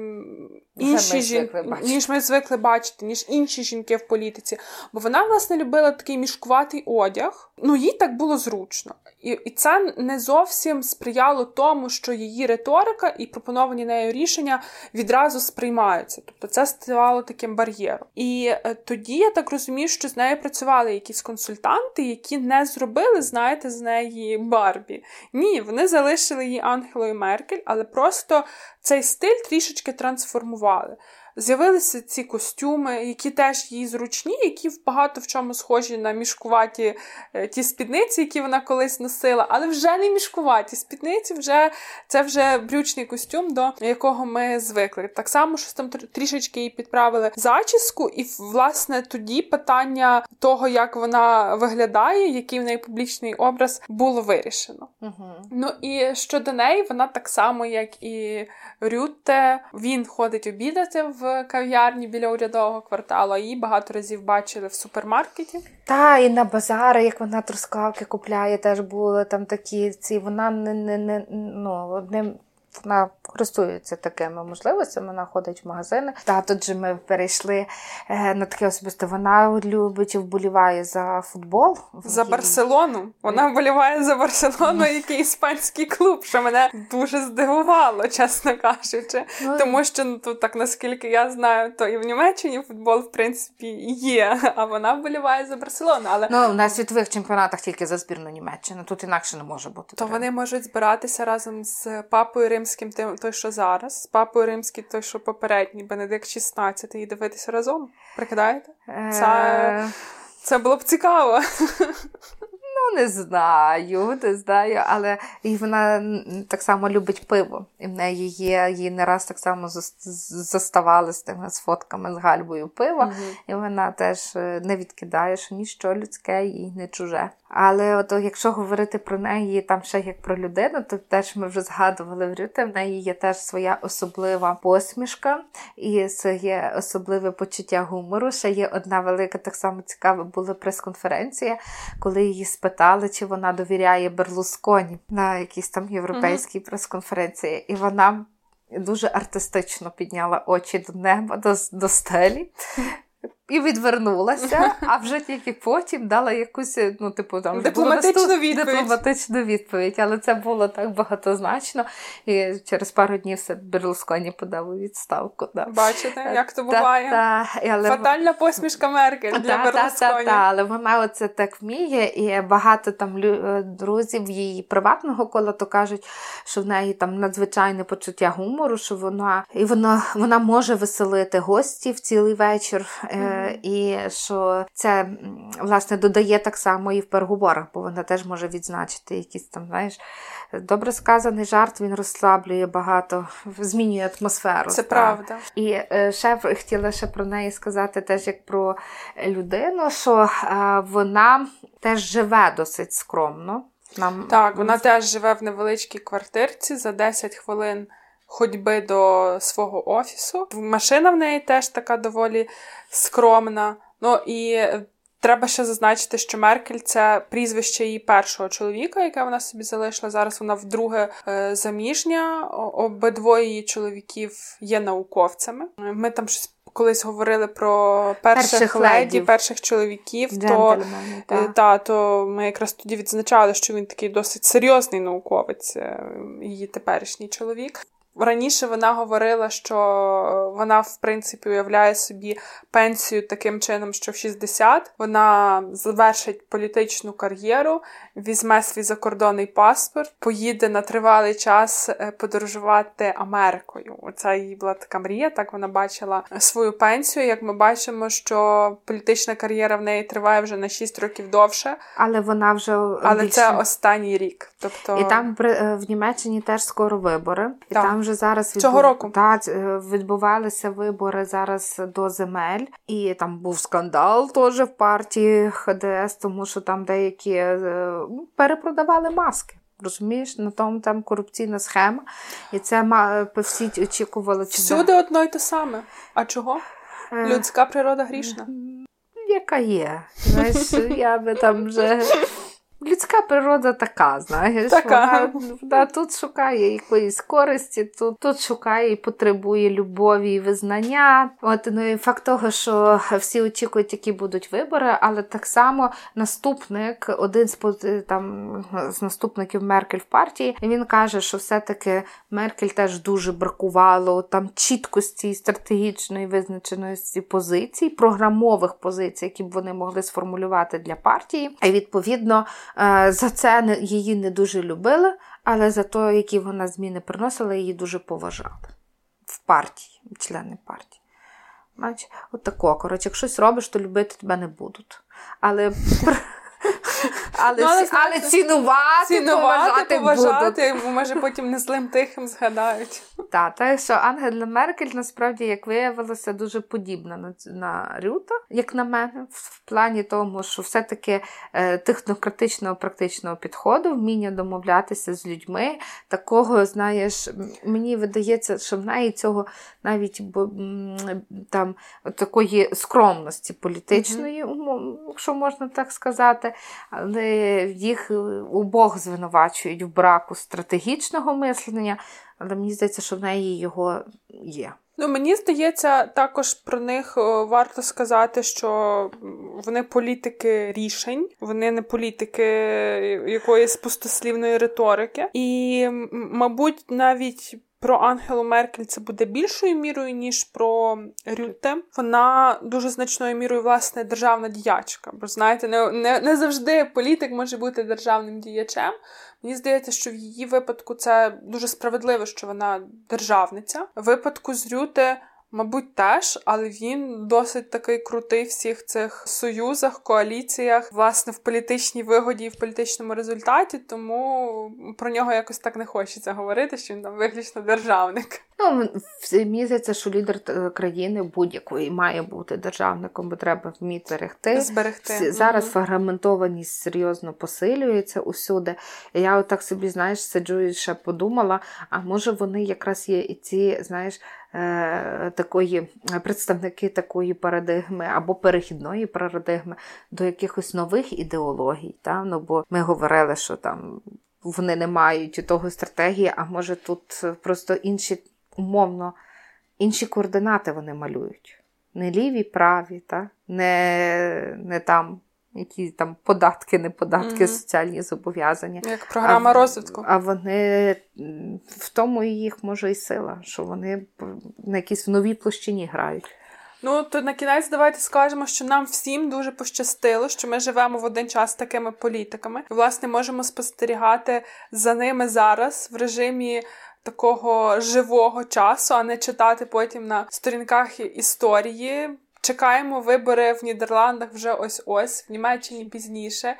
інші жінки, ніж ми звикли бачити, ніж інші жінки в політиці. Бо вона, власне, любила такий мішкуватий одяг. Ну, їй так було зручно. І і це не зовсім сприяло тому, що її риторика і пропоновані нею рішення відразу сприймаються. Тобто це ставало таким бар'єром. І е, тоді я так розумію, що з нею працювали якісь консультанти, які не зробили, знаєте, з неї Барбі. Ні, вони залишили її Ангелою Меркель, але просто цей стиль трішечки трансформували. З'явилися ці костюми, які теж їй зручні, які багато в чому схожі на мішкуваті е, ті спідниці, які вона колись носила, але вже не мішкуваті спідниці, вже це вже брючний костюм, до якого ми звикли. Так само, що там трішечки їй підправили зачіску, і власне тоді питання того, як вона виглядає, який в неї публічний образ, було вирішено. Угу. Ну і щодо неї, вона так само, як і Рютте, він ходить обідати в кав'ярні біля урядового кварталу, її багато разів бачили в супермаркеті. Та, і на базари, як вона трускавки купляє, теж були там такі ці. Вона не не, не ну, одним вона користується такими можливостями, вона ходить в магазини. Та тут же ми перейшли е, на таке особисте. Вона любить і вболіває за футбол. За Барселону. Вона вболіває за Барселону, який іспанський клуб, що мене дуже здивувало, чесно кажучи. Ну, Тому що ну, тут, так наскільки я знаю, то і в Німеччині футбол, в принципі, є. А вона вболіває за Барселону. Але ну на світових чемпіонатах тільки за збірну Німеччини. Тут інакше не може бути. То треба. вони можуть збиратися разом з папою римським, той, що зараз, з папою римським, той, що попередній, Бенедикт 16, і дивитися разом. Прикидаєте? Це, е. Це було б цікаво. Не знаю, не знаю, але і вона так само любить пиво. І в неї є, її не раз так само заставали з тими з фотками з гальбою пива, mm і вона теж е, не відкидає, що ніщо людське їй не чуже. Але от якщо говорити про неї там ще як про людину, то теж ми вже згадували в Рюте, в неї є теж своя особлива посмішка і своє особливе почуття гумору. Ще є одна велика, так само цікава була прес-конференція, коли її спитали, чи вона довіряє Берлусконі на якійсь там європейській mm-hmm. прес-конференції. І вона. Дуже артистично підняла очі до неба, до до стелі, і відвернулася, а вже тільки потім дала якусь ну, типу, там дипломатичну відповідь. дипломатичну відповідь. Але це було так багатозначно. І через пару днів все Берлусконі подав у відставку. Да. Бачите, е, як то буває? Та, та, але... Фатальна посмішка Меркель для та, Берлусконі. Та, але вона оце так вміє, і багато там е, друзів її приватного кола то кажуть, що в неї там надзвичайне почуття гумору, що вона і вона, вона може веселити гостів цілий вечір. Mm-hmm і що це власне додає так само і в переговорах, бо вона теж може відзначити якісь там, знаєш, добре сказаний жарт, він розслаблює багато, змінює атмосферу. Це так. правда. І ще хотіла ще про неї сказати, теж як про людину, що е, вона теж живе досить скромно. Нам Так, вона теж живе в невеличкій квартирці за 10 хвилин ходьби до свого офісу. Машина в неї теж така доволі скромна. Ну і треба ще зазначити, що Меркель це прізвище її першого чоловіка, яке вона собі залишила. Зараз вона вдруге е, заміжня. Обидвоє її чоловіків є науковцями. Ми там щось. Колись говорили про перших, перших леді, перших чоловіків, то та. та, то ми якраз тоді відзначали, що він такий досить серйозний науковець, е, її теперішній чоловік. Раніше вона говорила, що вона, в принципі, уявляє собі пенсію таким чином, що в 60 вона завершить політичну кар'єру, візьме свій закордонний паспорт, поїде на тривалий час е, подорожувати Америкою. Оця її була така мрія. Так вона бачила свою пенсію. Як ми бачимо, що політична кар'єра в неї триває вже на 6 років довше, але вона вже але більше... це останній рік. Тобто і там е, в Німеччині теж скоро вибори, і там вже зараз відбув... цього року та, е, відбувалися вибори зараз до земель, і там був скандал теж в партії ХДС, тому що там деякі Ну, перепродавали маски. Розумієш, на тому там корупційна схема, і це всі очікували. Всюди одно й те саме. А чого? Е, Людська природа грішна. Яка є? Знаєш, я би там вже Людська природа така, знаєш, така. Вона, вона тут шукає якоїсь користі, тут тут шукає і потребує любові і визнання. От ну і факт того, що всі очікують, які будуть вибори, але так само наступник, один з там з наступників Меркель в партії, він каже, що все-таки Меркель теж дуже бракувало там чіткості і стратегічної визначеності позицій, програмових позицій, які б вони могли сформулювати для партії. І відповідно. Е, за це її не дуже любили, але за те, які вона зміни приносила, її дуже поважали в партії, члени партії. От тако, коротше, якщо щось робиш, то любити тебе не будуть. Але але, ну, але, але цінувати, цінувати, поважати, поважати будуть. може потім не злим тихим згадають. Так, так що Ангела Меркель насправді, як виявилося, дуже подібна на на Рюта, як на мене, в плані тому, що все-таки е, технократичного практичного підходу, вміння домовлятися з людьми, такого, знаєш, мені видається, що в неї цього навіть бо, там такої скромності політичної, mm-hmm. якщо можна так сказати, але їх обох звинувачують в браку стратегічного мислення, але мені здається, що в неї його є. Ну, мені здається, також про них варто сказати, що вони політики рішень, вони не політики якоїсь пустослівної риторики, і, мабуть, навіть про Ангелу Меркель це буде більшою мірою, ніж про Рюте. Вона дуже значною мірою, власне, державна діячка. Бо знаєте, не, не, не завжди політик може бути державним діячем. Мені здається, що в її випадку це дуже справедливо, що вона державниця. В випадку з Рюте Мабуть, теж, але він досить такий крутий в всіх цих союзах, коаліціях, власне, в політичній вигоді і в політичному результаті, тому про нього якось так не хочеться говорити, що він там виключно державник. Ну, мені здається, що лідер е, країни будь-якої має бути державником, бо треба вміти рехти. Зберегти. Зараз mm-hmm. фрагментованість серйозно посилюється усюди. Я отак собі, знаєш, сиджу і ще подумала, а може вони якраз є і ці, знаєш, такої представники такої парадигми або перехідної парадигми до якихось нових ідеологій. Та? Ну, Бо ми говорили, що там. Вони не мають того стратегії, а може тут просто інші умовно інші координати вони малюють. Не ліві, праві, та? не не там які там податки, не податки, mm соціальні зобов'язання. Як програма а, розвитку. А вони в тому і їх може і сила, що вони на якійсь новій площині грають. Ну, то на кінець давайте скажемо, що нам всім дуже пощастило, що ми живемо в один час з такими політиками. І, власне, можемо спостерігати за ними зараз в режимі такого живого часу, а не читати потім на сторінках історії. Чекаємо вибори в Нідерландах вже ось ось, в Німеччині пізніше.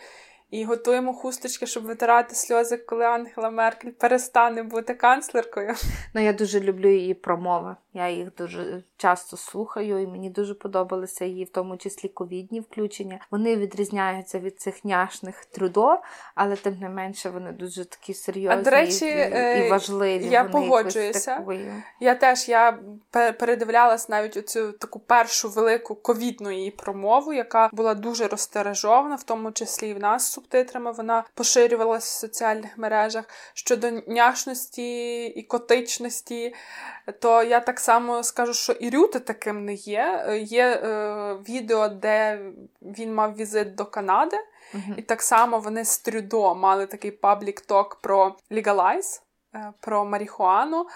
І готуємо хусточки, щоб витирати сльози, коли Ангела Меркель перестане бути канцлеркою. Ну, я дуже люблю її промови. Я їх дуже часто слухаю, і мені дуже подобалися її, в тому числі ковідні включення. Вони відрізняються від цих няшних трудо, але тим не менше вони дуже такі серйозні а, до речі, і, і е, важливі. Я вони погоджуюся. Я теж я передивлялась навіть оцю таку першу велику ковідну її промову, яка була дуже розтиражована, в тому числі і в нас субтитрами. Вона поширювалася в соціальних мережах щодо няшності і котичності. То я так само скажу, що і Рютте таким не є. Є е, відео, де він мав візит до Канади, uh-huh. і так само вони з Трюдо мали такий public talk про Legalize. Е, про марихуану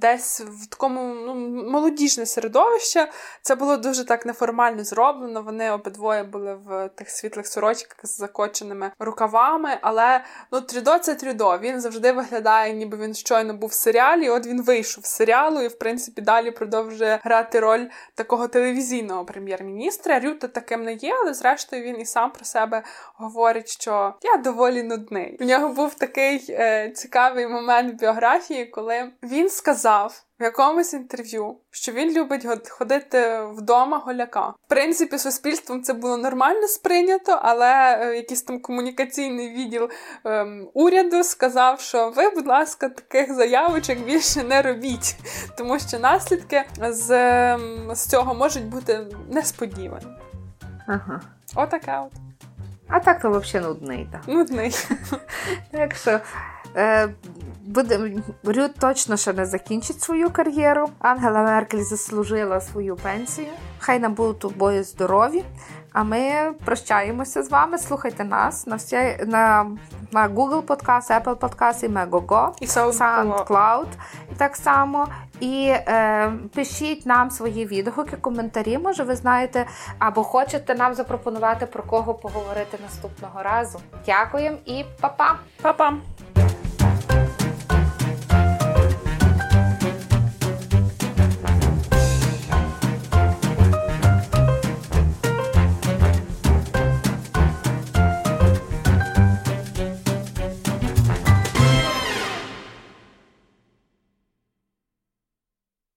десь в такому ну, молодіжне середовище. Це було дуже так неформально зроблено. Вони обидвоє були в тих світлих сорочках з закоченими рукавами. Але ну, Трюдо це Трюдо. Він завжди виглядає, ніби він щойно був в серіалі. От він вийшов з серіалу і, в принципі, далі продовжує грати роль такого телевізійного прем'єр-міністра. Рюта таким не є, але зрештою він і сам про себе говорить, що я доволі нудний. У нього був такий е, цікавий момент в біографії, коли він сказав в якомусь інтерв'ю, що він любить ходити вдома голяка. В принципі, суспільством це було нормально сприйнято, але е, якийсь там комунікаційний відділ ем, уряду сказав, що ви, будь ласка, таких заявочок більше не робіть, тому що наслідки з, ем, з цього можуть бути несподівані. Ага. Отаке от. А так то взагалі нудний. так. Нудний. Так що буде Рюд точно ще не закінчить свою кар'єру. Ангела Меркель заслужила свою пенсію. Хай нам будуть обоє здорові. А ми прощаємося з вами. Слухайте нас на всі на, на Google Podcast, Apple Podcast і Megogo, і SoundCloud. І так само. І е, пишіть нам свої відгуки, коментарі. Може, ви знаєте, або хочете нам запропонувати про кого поговорити наступного разу. Дякуємо і па-па! Па-па!